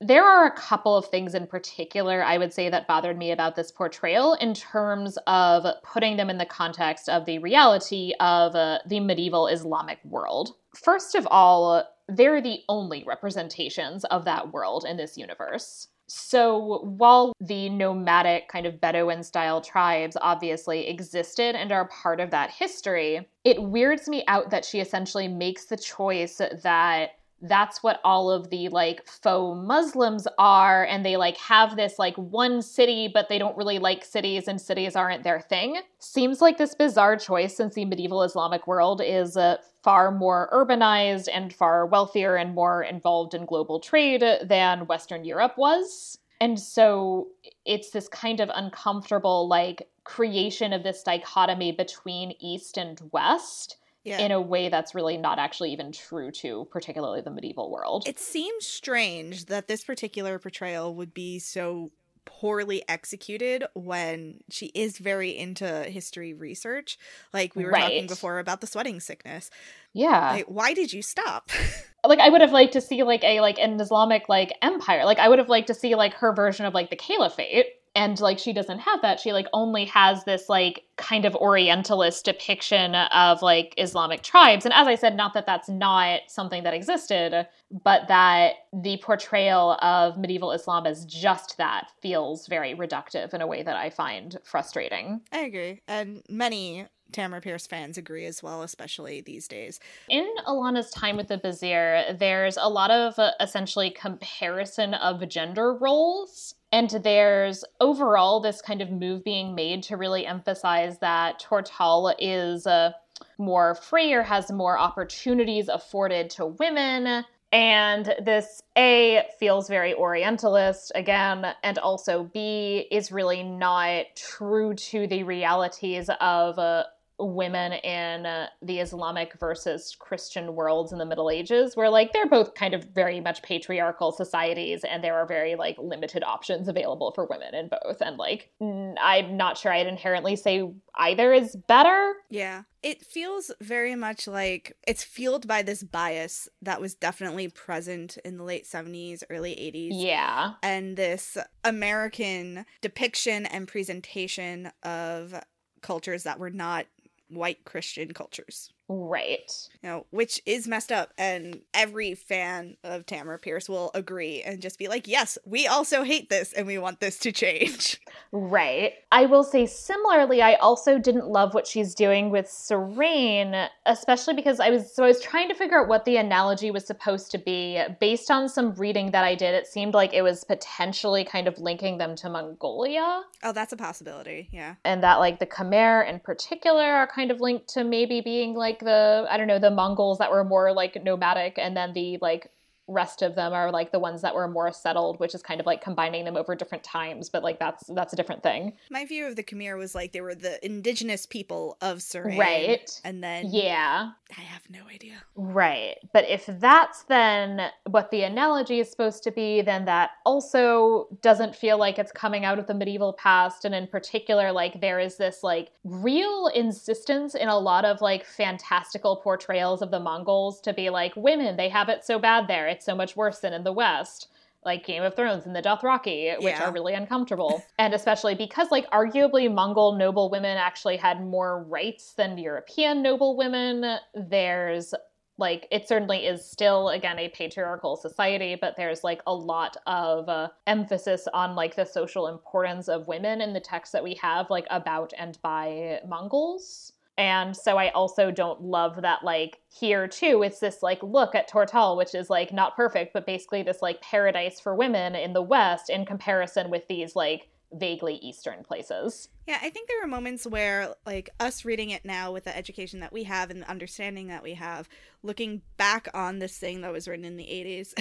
there are a couple of things in particular I would say that bothered me about this portrayal in terms of putting them in the context of the reality of uh, the medieval Islamic world. First of all, they're the only representations of that world in this universe. So, while the nomadic kind of Bedouin style tribes obviously existed and are part of that history, it weirds me out that she essentially makes the choice that that's what all of the like faux Muslims are. And they like have this like one city, but they don't really like cities and cities aren't their thing. Seems like this bizarre choice since the medieval Islamic world is uh, far more urbanized and far wealthier and more involved in global trade than Western Europe was. And so it's this kind of uncomfortable like creation of this dichotomy between East and West yeah. in a way that's really not actually even true to particularly the medieval world. It seems strange that this particular portrayal would be so poorly executed when she is very into history research. Like we were right. talking before about the sweating sickness. Yeah. Like, why did you stop? like I would have liked to see like a like an Islamic like empire. Like I would have liked to see like her version of like the caliphate and like she doesn't have that she like only has this like kind of orientalist depiction of like islamic tribes and as i said not that that's not something that existed but that the portrayal of medieval islam as just that feels very reductive in a way that i find frustrating i agree and many Tamora Pierce fans agree as well, especially these days. In Alanna's time with the Bazhir, there's a lot of uh, essentially comparison of gender roles. And there's overall this kind of move being made to really emphasize that Tortall is uh, more free or has more opportunities afforded to women. And this A feels very Orientalist again, and also B is really not true to the realities of uh, women in uh, the Islamic versus Christian worlds in the Middle Ages, where like they're both kind of very much patriarchal societies, and there are very like limited options available for women in both. And like, I'm not sure I'd inherently say either is better. Yeah. It feels very much like it's fueled by this bias that was definitely present in the late 70s, early 80s. Yeah. And this American depiction and presentation of cultures that were not white Christian cultures. Right. You know, which is messed up. And every fan of Tamora Pierce will agree and just be like, yes, we also hate this and we want this to change. Right. I will say similarly, I also didn't love what she's doing with Sarain, especially because I was so I was trying to figure out what the analogy was supposed to be. Based on some reading that I did, it seemed like it was potentially kind of linking them to Mongolia. Oh, that's a possibility, yeah. And that like the K'mir in particular are kind of linked to maybe being like the I don't know, the Mongols that were more like nomadic and then the like rest of them are like the ones that were more settled which is kind of like combining them over different times but like that's that's a different thing. My view of the K'mir was like they were the indigenous people of Sarain, right. and then yeah. I have no idea. Right. But if that's then what the analogy is supposed to be then that also doesn't feel like it's coming out of the medieval past. And in particular like there is this like real insistence in a lot of like fantastical portrayals of the mongols to be like women they have it so bad there it's so much worse than in the West like Game of Thrones and the Dothraki, which yeah. are really uncomfortable. and especially because, like, arguably Mongol noble women actually had more rights than European noble women. There's like it certainly is still again a patriarchal society but there's like a lot of uh, emphasis on like the social importance of women in the texts that we have like about and by mongols and so I also don't love that, like, here too, it's this, like, look at Tortall, which is, like, not perfect, but basically this, like, paradise for women in the West in comparison with these, like, vaguely Eastern places. Yeah, I think there are moments where, like, us reading it now with the education that we have and the understanding that we have, looking back on this thing that was written in the 80s,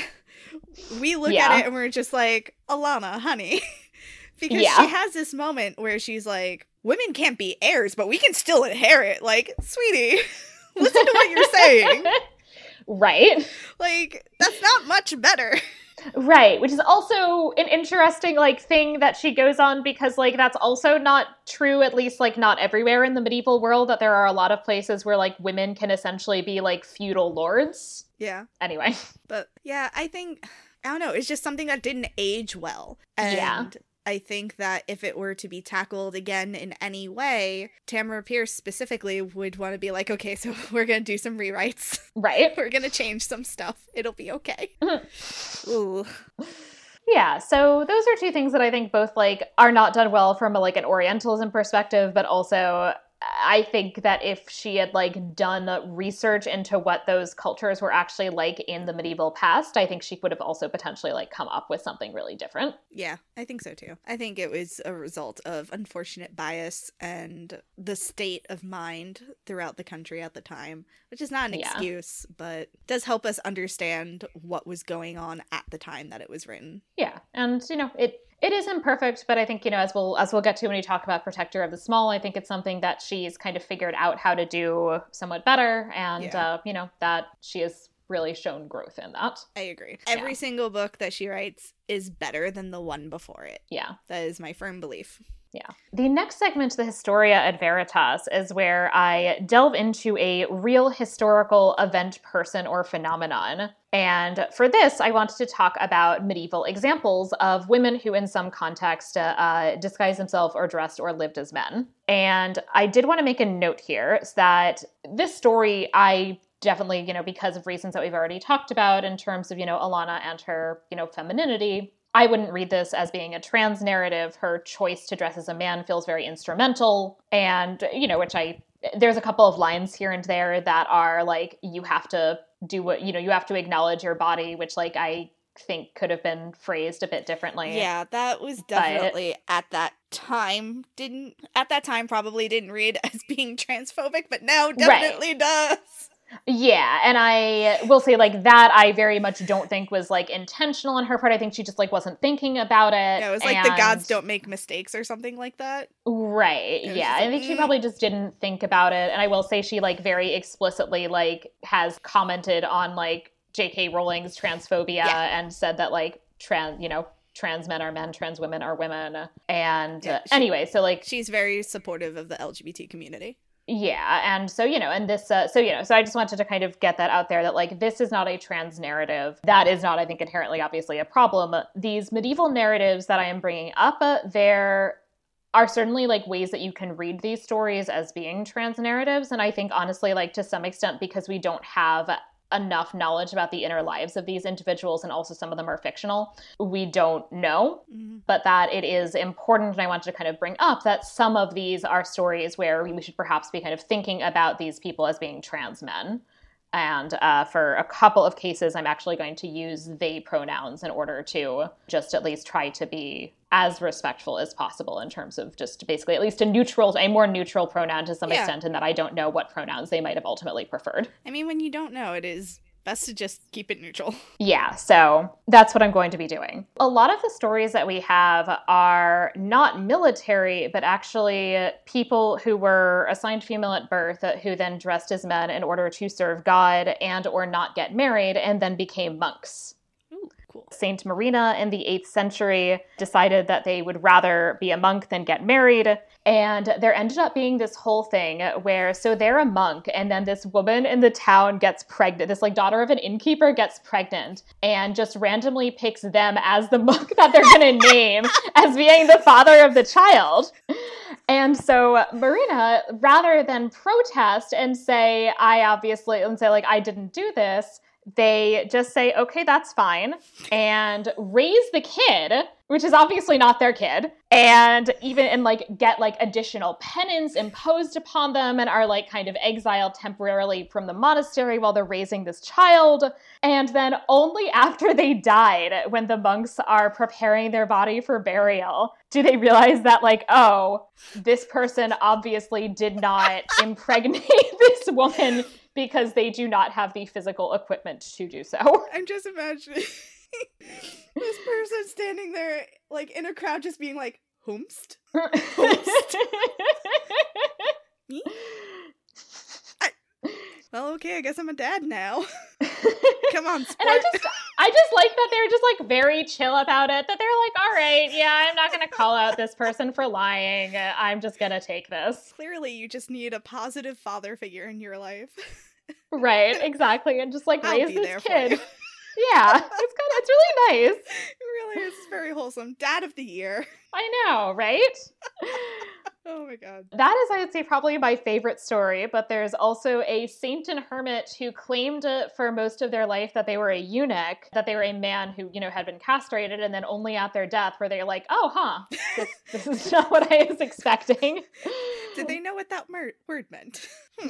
we look yeah. at it and we're just like, Alanna, honey. because yeah. she has this moment where she's like, women can't be heirs, but we can still inherit. Like, sweetie, listen to what you're saying. right. Like, that's not much better. Right, which is also an interesting like thing that she goes on because like that's also not true at least like not everywhere in the medieval world that there are a lot of places where like women can essentially be like feudal lords. Yeah. Anyway. But yeah, I think I don't know, it's just something that didn't age well. And yeah. I think that if it were to be tackled again in any way, Tamora Pierce specifically would want to be like, okay, so we're going to do some rewrites. Right. we're going to change some stuff. It'll be okay. Mm-hmm. Ooh. Yeah, so those are two things that I think both like are not done well from a, like an Orientalism perspective, but also I think that if she had like done research into what those cultures were actually like in the medieval past, I think she would have also potentially like come up with something really different. Yeah, I think so too. I think it was a result of unfortunate bias and the state of mind throughout the country at the time, which is not an Yeah. excuse, but does help us understand what was going on at the time that it was written. Yeah, and you know it it is imperfect, but I think you know as we'll as we'll get to when we talk about Protector of the Small, I think it's something that she's kind of figured out how to do somewhat better, and Yeah. uh, you know that she has really shown growth in that. I agree. Every single book that she writes is better than the one before it. Yeah. That is my firm belief. Yeah. The next segment, the Historia ad Veritas, is where I delve into a real historical event, person, or phenomenon. And for this, I wanted to talk about medieval examples of women who, in some context, uh, uh, disguised themselves or dressed or lived as men. And I did want to make a note here that this story, I definitely, you know, because of reasons that we've already talked about in terms of, you know, Alanna and her, you know, femininity, I wouldn't read this as being a trans narrative. Her choice to dress as a man feels very instrumental. And, you know, which I, there's a couple of lines here and there that are like, you have to do what, you know, you have to acknowledge your body, which, like, I think could have been phrased a bit differently. Yeah, that was definitely at that time didn't at that time probably didn't read as being transphobic, but now definitely does. Yeah, and I will say like that I very much don't think was like intentional on her part. I think she just like wasn't thinking about it. Yeah, it was like the gods don't make mistakes or something like that. Right. Yeah. just I like, think she mm. probably just didn't think about it. And I will say she like very explicitly like has commented on like J.K. Rowling's transphobia Yeah. and said that like trans, you know, trans men are men, trans women are women. And Yeah, uh, she- anyway, so like She's very supportive of the LGBT community. Yeah, and so you know, and this, uh, so you know, so I just wanted to kind of get that out there that like this is not a trans narrative. That is not, I think, inherently obviously a problem. These medieval narratives that I am bringing up, uh, there are certainly like ways that you can read these stories as being trans narratives, and I think honestly, like to some extent, because we don't have enough knowledge about the inner lives of these individuals and also some of them are fictional we don't know mm-hmm. but that it is important and i wanted to kind of bring up that some of these are stories where we should perhaps be kind of thinking about these people as being trans men and uh, for a couple of cases i'm actually going to use they pronouns in order to just at least try to be as respectful as possible in terms of just basically at least a neutral a more neutral pronoun to some Yeah. extent and that i don't know what pronouns they might have ultimately preferred I mean, when you don't know, it is best to just keep it neutral. Yeah, so that's what I'm going to be doing. A lot of the stories that we have are not military, but actually people who were assigned female at birth who then dressed as men in order to serve God and or not get married and then became monks. Cool. Saint Marina in the 8th century decided that they would rather be a monk than get married. And there ended up being this whole thing where, so they're a monk, and then this woman in the town gets pregnant. This, like, daughter of an innkeeper gets pregnant and just randomly picks them as the monk that they're going to name as being the father of the child. And so Marina, rather than protest and say, I obviously, and say, like, I didn't do this, they just say, okay, that's fine, and raise the kid, which is obviously not their kid, and even and like get like additional penance imposed upon them and are like kind of exiled temporarily from the monastery while they're raising this child. And then only after they died, when the monks are preparing their body for burial, do they realize that, like, oh, this person obviously did not impregnate this woman because they do not have the physical equipment to do so. I'm just imagining this person standing there, like in a crowd, just being like, "Whomst? Me? Well, okay, I guess I'm a dad now. Come on, sport. And I just I just like that they're just like very chill about it. That they're like, all right, yeah, I'm not gonna call out this person for lying. I'm just gonna take this. Clearly, you just need a positive father figure in your life. Right, exactly. And just like I'll raise this kid. Yeah. It's kind of it's really nice. It really is It's very wholesome. Dad of the year. I know, right? Oh my god. That is, I would say, probably my favorite story. But there's also a saint and hermit who claimed uh, for most of their life that they were a eunuch, that they were a man who, you know, had been castrated, and then only at their death were they like, oh, huh, this, this is not what I was expecting. Did they know what that mer- word meant?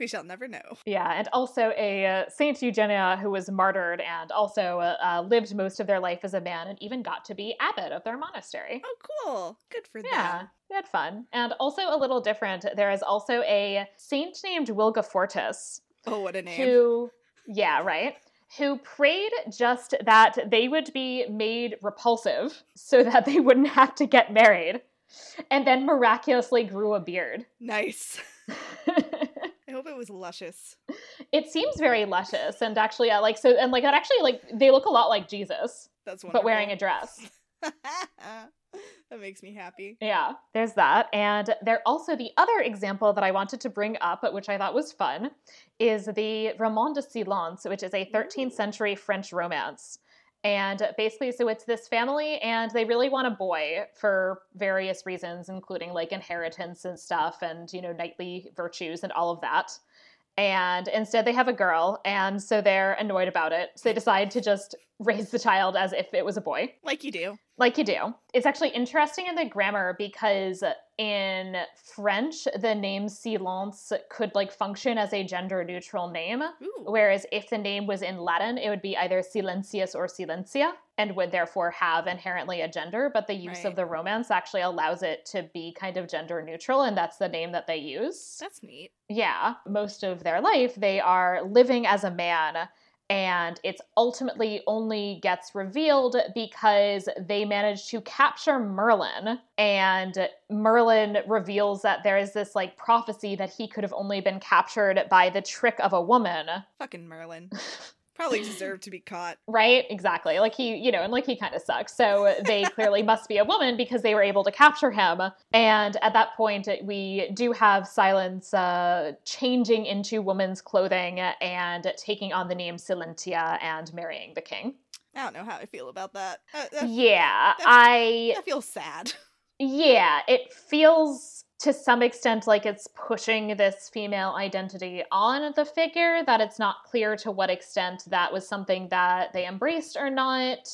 we shall never know. Yeah, and also a uh, Saint Eugenia who was martyred and also uh, uh, lived most of their life as a man and even got to be abbot of their monastery. Oh, cool. Good for Yeah, them. they had fun. And also a little different, there is also a saint named Wilgefortis Oh, what a name. who, yeah, right, who prayed just that they would be made repulsive so that they wouldn't have to get married, and then miraculously grew a beard. Nice. I hope it was luscious. it seems very luscious and actually uh, like so and like that actually like they look a lot like jesus That's wonderful. but wearing a dress that makes me happy. yeah there's that and there also the other example that i wanted to bring up which i thought was fun is the roman de silence which is a 13th century french romance and basically so it's this family and they really want a boy for various reasons including like inheritance and stuff and you know knightly virtues and all of that and instead they have a girl and so they're annoyed about it. So they decide to just raise the child as if it was a boy. Like you do. like you do. It's actually interesting in the grammar because in french the name silence could like function as a gender neutral name. Ooh. whereas if the name was in latin it would be either silentius or silentia and would therefore have inherently a gender but the use Right. of the romance actually allows it to be kind of gender neutral and that's the name that they use That's neat. yeah, most of their life, they are living as a man. And it's ultimately only gets revealed because they manage to capture Merlin. And Merlin reveals that there is this like prophecy that he could have only been captured by the trick of a woman. Fucking Merlin. Probably deserved to be caught. Right? Exactly. Like he, you know, and like he kind of sucks. So they clearly must be a woman because they were able to capture him. And at that point, we do have Silence uh, changing into woman's clothing and taking on the name Silentia and marrying the king. I don't know how I feel about that. That, Yeah, that's- I. that feels sad. Yeah, it feels to some extent like it's pushing this female identity on the figure, that it's not clear to what extent that was something that they embraced or not.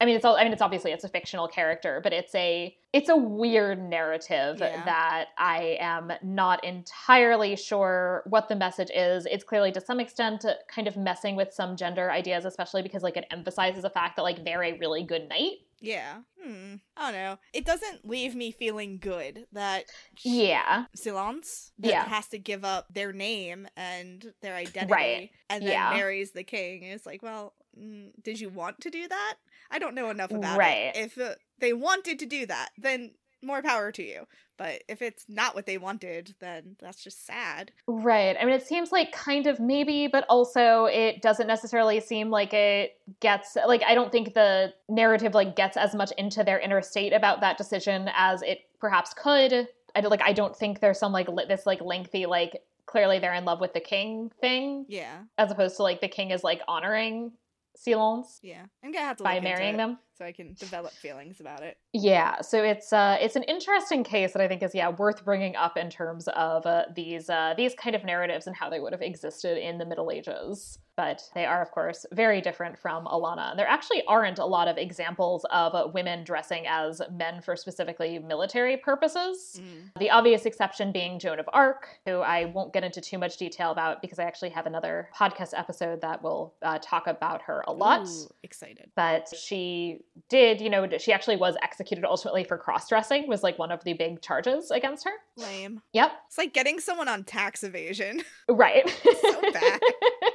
I mean, it's all, I mean, it's obviously it's a fictional character, but it's a it's a weird narrative Yeah. that I am not entirely sure what the message is. It's clearly to some extent kind of messing with some gender ideas, especially because like it emphasizes the fact that like they're a really good knight. Yeah. Hmm. I don't know. It doesn't leave me feeling good that Yeah. Silence Yeah. has to give up their name and their identity Right. and then Yeah. marries the king. It's like, well, mm, did you want to do that? I don't know enough about Right. it. If uh, they wanted to do that, then more power to you. But if it's not what they wanted, then that's just sad. Right. I mean, it seems like kind of maybe, but also it doesn't necessarily seem like it gets like I don't think the narrative like gets as much into their inner state about that decision as it perhaps could. I like I don't think there's some like li- this like lengthy like clearly they're in love with the king thing Yeah. as opposed to like the king is like honoring Silence Yeah. I'm gonna have to by marrying them. So I can develop feelings about it. Yeah, so it's uh, it's an interesting case that I think is yeah worth bringing up in terms of uh, these uh, these kind of narratives and how they would have existed in the Middle Ages. But they are of course very different from Alanna. And there actually aren't a lot of examples of women dressing as men for specifically military purposes. Mm. The obvious exception being Joan of Arc, who I won't get into too much detail about because I actually have another podcast episode that will uh, talk about her a lot Ooh, excited. but she did you know she actually was executed ultimately for cross-dressing was like one of the big charges against her Lame. yep It's like getting someone on tax evasion. right So bad.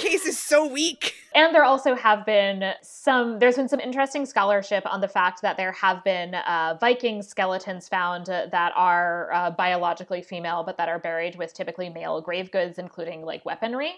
Case is so weak. And there also have been some there's been some interesting scholarship on the fact that there have been uh, viking skeletons found uh, that are uh, biologically female but that are buried with typically male grave goods including like weaponry.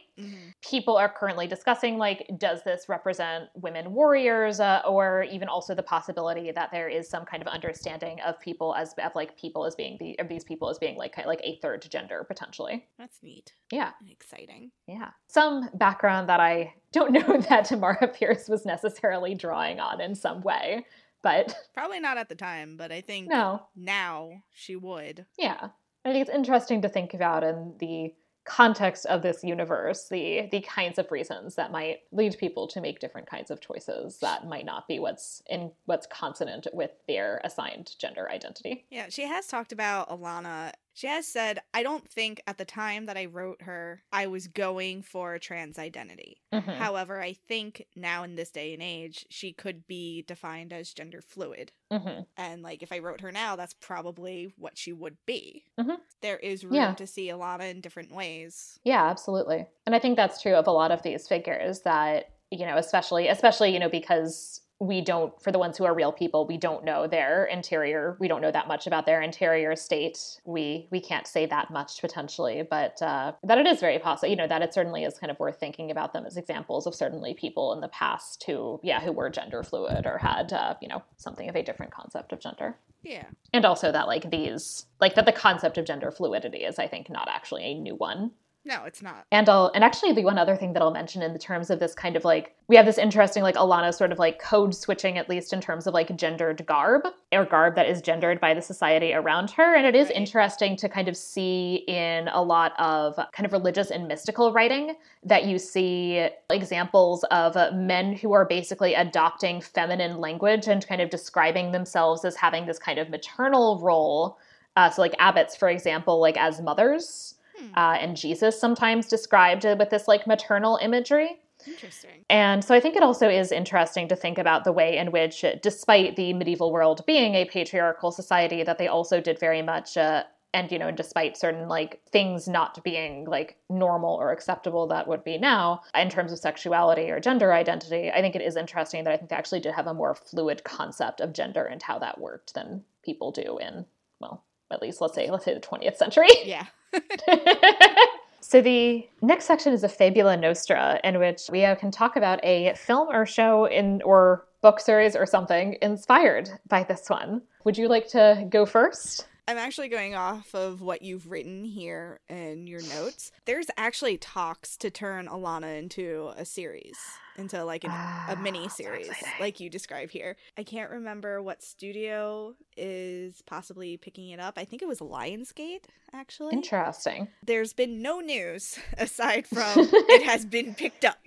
People are currently discussing like does this represent women warriors uh, or even also the possibility that there is some kind of understanding of people as of like people as being the of these people as being like kind of like a third gender potentially. That's neat. Yeah. And exciting. yeah. Some background that i don't know that tamora pierce was necessarily drawing on in some way but Probably not at the time, but I think no. now she would. Yeah. I think it's interesting to think about in the context of this universe the the kinds of reasons that might lead people to make different kinds of choices that might not be what's in what's consonant with their assigned gender identity Yeah, she has talked about Alanna. She has said, I don't think at the time that I wrote her, I was going for a trans identity. Mhm. However, I think now in this day and age, she could be defined as gender fluid. Mhm. And like if I wrote her now, that's probably what she would be. Mhm. There is room Yeah. to see Alanna in different ways. Yeah, absolutely. And I think that's true of a lot of these figures that, you know, especially especially, you know, because we don't for the ones who are real people, we don't know their interior. We don't know that much about their interior state. We we can't say that much potentially, but uh that it is very possible, you know, that it certainly is kind of worth thinking about them as examples of certainly people in the past who yeah, who were gender fluid or had uh, you know, something of a different concept of gender Yeah. and also that like these like that the concept of gender fluidity is i think not actually a new one No, it's not. and I'll and actually the one other thing that I'll mention in the terms of this kind of like we have this interesting like Alanna sort of like code switching at least in terms of like gendered garb or garb that is gendered by the society around her and it is Right. interesting to kind of see in a lot of kind of religious and mystical writing that you see examples of men who are basically adopting feminine language and kind of describing themselves as having this kind of maternal role uh, so like abbots for example like as mothers Hmm. uh, and Jesus sometimes described with this like maternal imagery. Interesting. And so I think it also is interesting to think about the way in which, despite the medieval world being a patriarchal society, that they also did very much. Uh, and you know, and despite certain like things not being like normal or acceptable that would be now in terms of sexuality or gender identity, I think it is interesting that I think they actually did have a more fluid concept of gender and how that worked than people do in well, at least let's say let's say the 20th century. Yeah. so the next section is a fabula nostra in which we can talk about a film or show in or book series or something inspired by this one would you like to go first I'm actually going off of what you've written here in your notes. There's actually talks to turn Alanna into a series, into like an, Ah, a mini series, like you describe here. I can't remember what studio is possibly picking it up. I think it was Lionsgate, actually. interesting There's been no news aside from it has been picked up.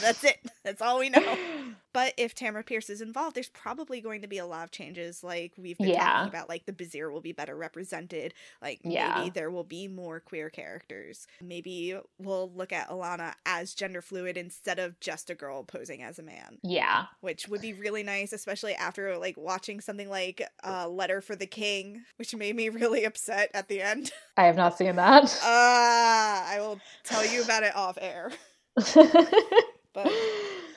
That's it. That's all we know. But if Tamora Pierce is involved, there's probably going to be a lot of changes. Like we've been Yeah. talking about, like the Bazhir will be better represented. Like Yeah. maybe there will be more queer characters. Maybe we'll look at Alanna as gender fluid instead of just a girl posing as a man, yeah which would be really nice, especially after like watching something like uh, Letter for the King, which made me really upset at the end. i have not seen that Ah, I will tell you about it off air. But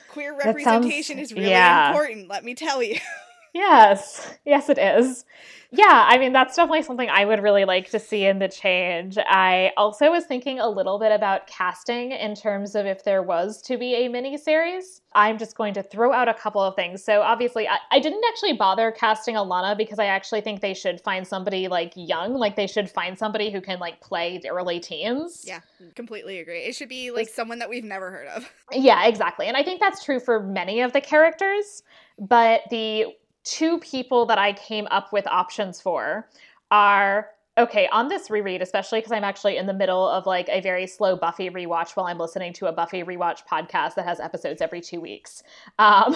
queer sounds- representation is really yeah. important, let me tell you. Yes, yes, it is. Yeah, I mean, that's definitely something I would really like to see in the change. I also was thinking a little bit about casting in terms of if there was to be a mini series. I'm just going to throw out a couple of things. So, obviously, I, I didn't actually bother casting Alanna because I actually think they should find somebody like young, like, they should find somebody who can like play the early teens. Yeah, completely agree. It should be like someone that we've never heard of. Yeah, exactly. And I think that's true for many of the characters, but the two people that I came up with options for are okay, on this reread, especially because I'm actually in the middle of like a very slow Buffy rewatch while I'm listening to a Buffy rewatch podcast that has episodes every two weeks. Um,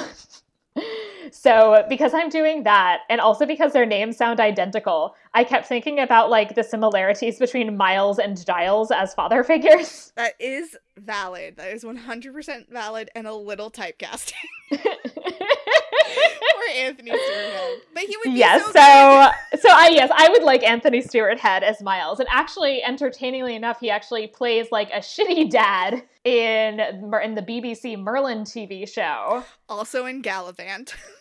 so, because I'm doing that, and also because their names sound identical, I kept thinking about like the similarities between Myles and Giles as father figures. That is valid. That is 100% valid and a little typecasting for Anthony Stewart. Head. But he would be yes so, so so i yes i would like anthony stewart head as Myles and actually entertainingly enough he actually plays like a shitty dad in in the bbc merlin tv show also in Galavant.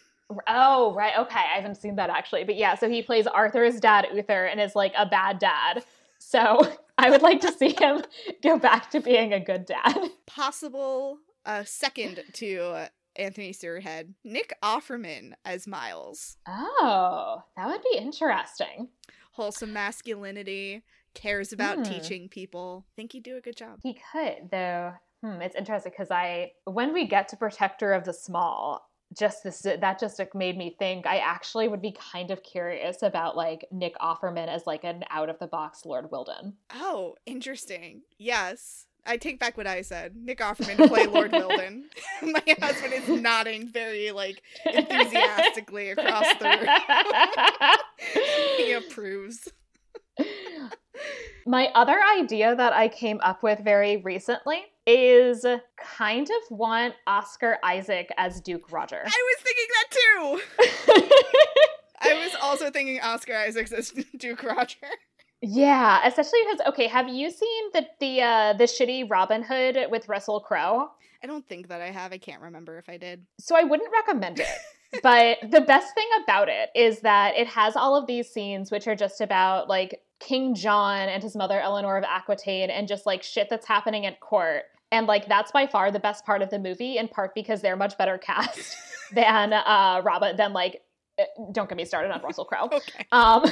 oh right okay i haven't seen that actually but yeah so he plays arthur's dad uther and is like a bad dad so i would like to see him go back to being a good dad Possible uh, second to uh, Anthony Stewart Head, Nick Offerman as Myles. oh that would be interesting Wholesome masculinity, cares about Hmm. teaching people. Think he'd do a good job. He could, though. Hmm, it's interesting because I, when we get to Protector of the Small, just this that just like, made me think I actually would be kind of curious about like Nick Offerman as like an out of the box Lord Wyldon. Oh, interesting. Yes. I take back what I said. Nick Offerman to play Lord Wyldon. My husband is nodding very like enthusiastically across the room. he approves. My other idea that I came up with very recently is kind of want Oscar Isaac as Duke Roger. I was thinking that too. I was also thinking Oscar Isaac as Duke Roger. Yeah, especially because okay, have you seen the the uh, the shitty Robin Hood with Russell Crowe? I don't think that I have. I can't remember if I did. So I wouldn't recommend it. but the best thing about it is that it has all of these scenes which are just about like King John and his mother Eleanor of Aquitaine and just like shit that's happening at court. And like that's by far the best part of the movie, in part because they're much better cast than uh Robin than like eh, don't get me started on Russell Crowe. Okay. Um,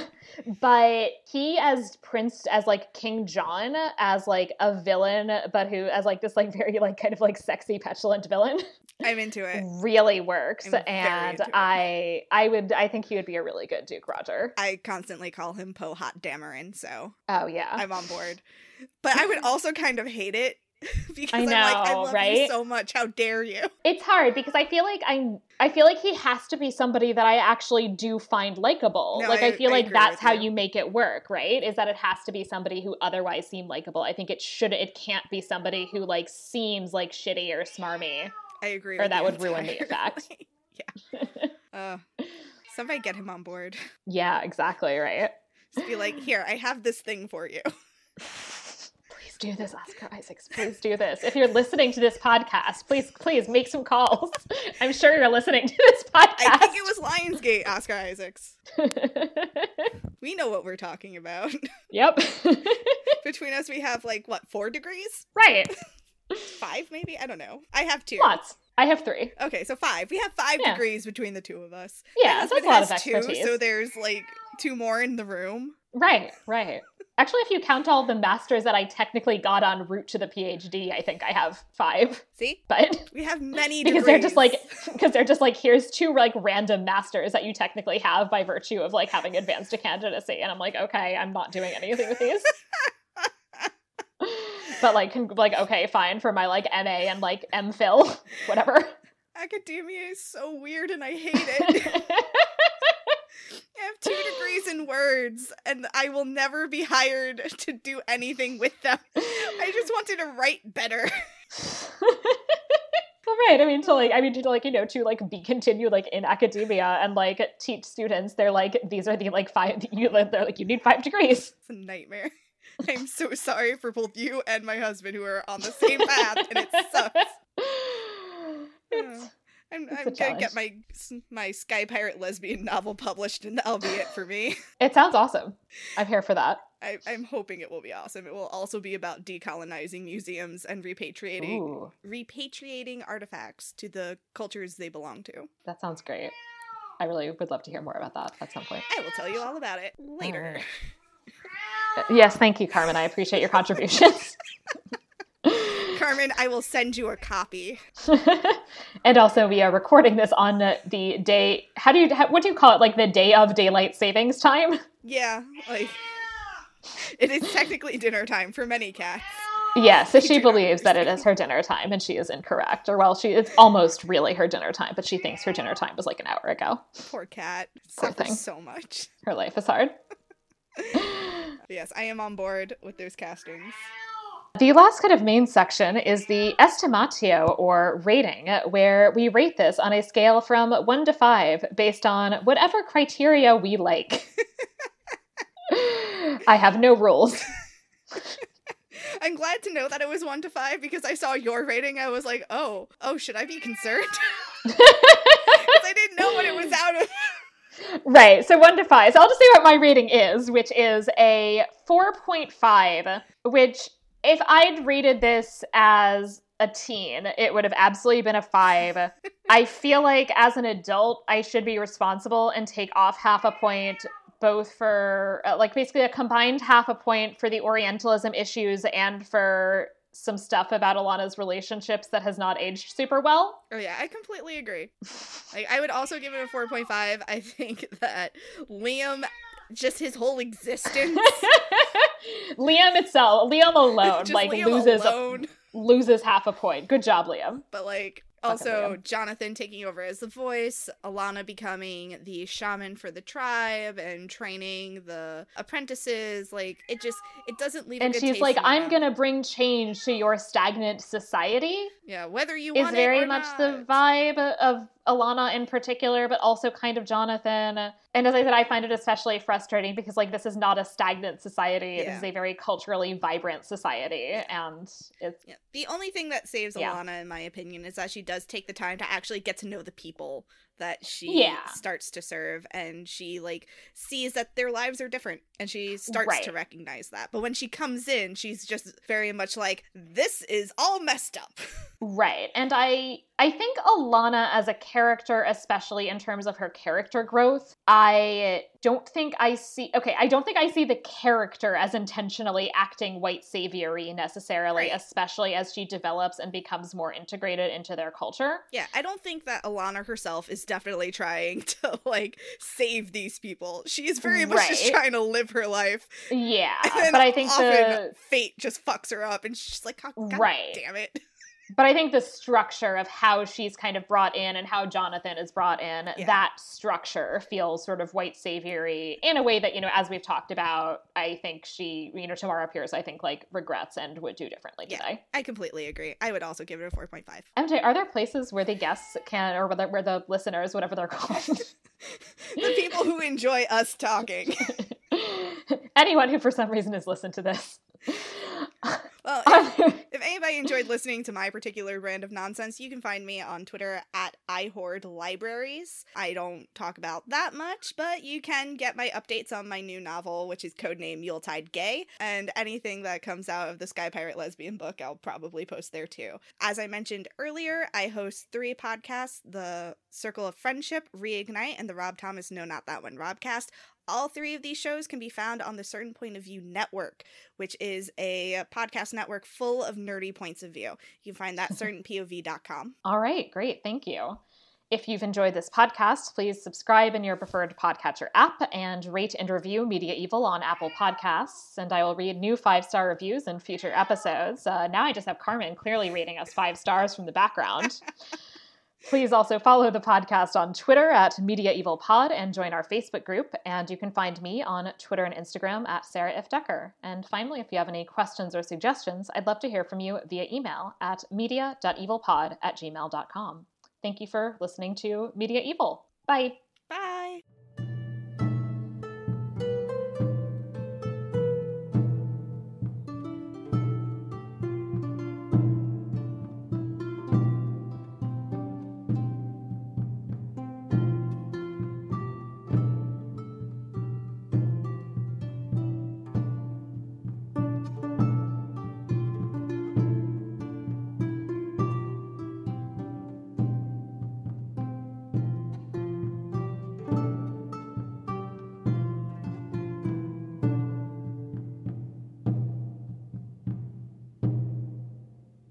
but he as Prince, as like King John, as like a villain, but who as like this like very like kind of like sexy petulant villain, I'm into it. really works. I'm And. I, I would, I think he would be a really good Duke Roger. I constantly call him Poe Hot Dameron, so Oh yeah, I'm on board. But I would also kind of hate it because I am like, I know, love you so much. How dare you? it's hard because I feel like I'm, I feel like he has to be somebody that I actually do find likable. No, like I- I, feel I like that's how you. you make it work, right? Is that it has to be somebody who otherwise seem likable. I think it should, it can't be somebody who like seems like shitty or smarmy. I agree. Or that would ruin the effect. yeah. Uh, somebody get him on board. Yeah, exactly, right. Just be like, here, I have this thing for you. Do this, Oscar Isaacs. Please do this. If you're listening to this podcast, please, please make some calls. I'm sure you're listening to this podcast. I think it was Lionsgate, Oscar Isaacs. We know what we're talking about. yep. Between us, we have like what four degrees, right. five maybe. I don't know. I have two. Lots. I have three. Okay, so five. We have five Yeah. degrees between the two of us. Yeah, My that's a lot of has two, so there's like two more in the room. Right, right. Actually, if you count all the masters that I technically got on route to the PhD, I think I have five. See, But we have many because degrees. they're just like because they're just like here's two like random masters that you technically have by virtue of like having advanced to candidacy, and I'm like, okay, I'm not doing anything with these. but like, con- like okay, fine for my like MA and like MPhil, whatever. academia is so weird, and I hate it. I have two degrees in words, and I will never be hired to do anything with them. I just wanted to write better. well, right. I mean, to like, I mean, to like, you know, to like be continued like in academia and like teach students. They're like, these are the like five. You, they're like, you need five degrees. It's a nightmare. I'm so sorry for both you and my husband who are on the same path, and it sucks. It's, I'm, I'm gonna challenge. get my my Sky Pirate lesbian novel published, and that'll be it for me. it sounds awesome. I'm here for that. I, I'm hoping it will be awesome. It will also be about decolonizing museums and repatriating Ooh, repatriating artifacts to the cultures they belong to. that sounds great. I really would love to hear more about that at some point. I will tell you all about it later. Mm. Alright. Yes, thank you, Carmen. I appreciate your contributions. Carmen, I will send you a copy. and also, we are recording this on the day. How do you? How, what do you call it? Like the day of daylight savings time? Yeah, like it is technically dinner time for many cats. Yeah, so she believes that it is her dinner time, and she is incorrect. Or well, she it's almost really her dinner time, but she thinks her dinner time was like an hour ago. Poor cat Poor thing. so much. Her life is hard. Yes, I am on board with those castings. The last kind of main section is the estimatio or rating, where we rate this on a scale from one to five based on whatever criteria we like. I have no rules. I'm glad to know that it was one to five because I saw your rating. I was like, oh, oh, should I be concerned? I didn't know what it was out of. Right, so one to five. So I'll just say what my rating is, which is a 4.5, which if I'd rated this as a teen, it would have absolutely been a five. I feel like as an adult, I should be responsible and take off half a point. Both for uh, like basically a combined half a point for the Orientalism issues and for some stuff about Alanna's relationships that has not aged super well. Oh yeah, I completely agree. like I would also give it a 4.5. I think that Liam just his whole existence Liam itself, Liam alone like Liam loses alone. loses half a point. Good job, Liam. but like also Liam. Jonathan taking over as the voice, Alanna becoming the shaman for the tribe and training the apprentices. Like it just it doesn't leave. a And she's like, "I'm gonna bring change to your stagnant society." yeah, whether you is want very it or much not. the vibe of Alanna in particular, but also kind of Jonathan. And as I said, I find it especially frustrating because like this is not a stagnant society. It Yeah. is a very culturally vibrant society, and it's Yeah. The only thing that saves Yeah. Alanna, in my opinion, is that she does take the time to actually get to know the people that she Yeah. starts to serve and she like sees that their lives are different and she starts Right. to recognize that. But when she comes in, she's just very much like, This is all messed up. right. And I I think Alanna as a character, especially in terms of her character growth, I don't think I see okay, I don't think I see the character as intentionally acting white saviory necessarily, Right. especially as she develops and becomes more integrated into their culture. yeah, I don't think that Alanna herself is definitely trying to like save these people. She is very much just trying to live her life. Yeah, And but I think often the fate just fucks her up and she's like, God, God Right. damn it. But I think the structure of how she's kind of brought in and how Jonathan is brought in, Yeah. that structure feels sort of white saviory in a way that, you know, as we've talked about, I think she, you know, Tamora Pierce, I think like regrets and would do differently Yeah. today. I completely agree. I would also give it a 4.5. MJ, are there places where the guests can, or where the, where the listeners, whatever they're called, the people who enjoy us talking. anyone who for some reason has listened to this, Well, if, if anybody enjoyed listening to my particular brand of nonsense, you can find me on Twitter at iHoardLibraries. I don't talk about that much, but you can get my updates on my new novel, which is codename Yuletide Gay, and anything that comes out of the Sky Pirate Lesbian book, I'll probably post there too. As I mentioned earlier, I host three podcasts the Circle of Friendship, Reignite, and the Rob Thomas No Not That One Robcast. All three of these shows can be found on the Certain Point of View Network, which is a podcast network full of nerdy points of view. You can find that at certainpov.com. All right, great. Thank you. If you've enjoyed this podcast, please subscribe in your preferred podcatcher app and rate and review Media Evil on Apple Podcasts. And I will read new five star reviews in future episodes. Uh, now I just have Carmen clearly rating us five stars from the background. Please also follow the podcast on Twitter at Media Evil Pod and join our Facebook group. And you can find me on Twitter and Instagram at Sarah F. Decker. And finally, if you have any questions or suggestions, I'd love to hear from you via email at media.evilpod at gmail.com. Thank you for listening to Media Evil. Bye.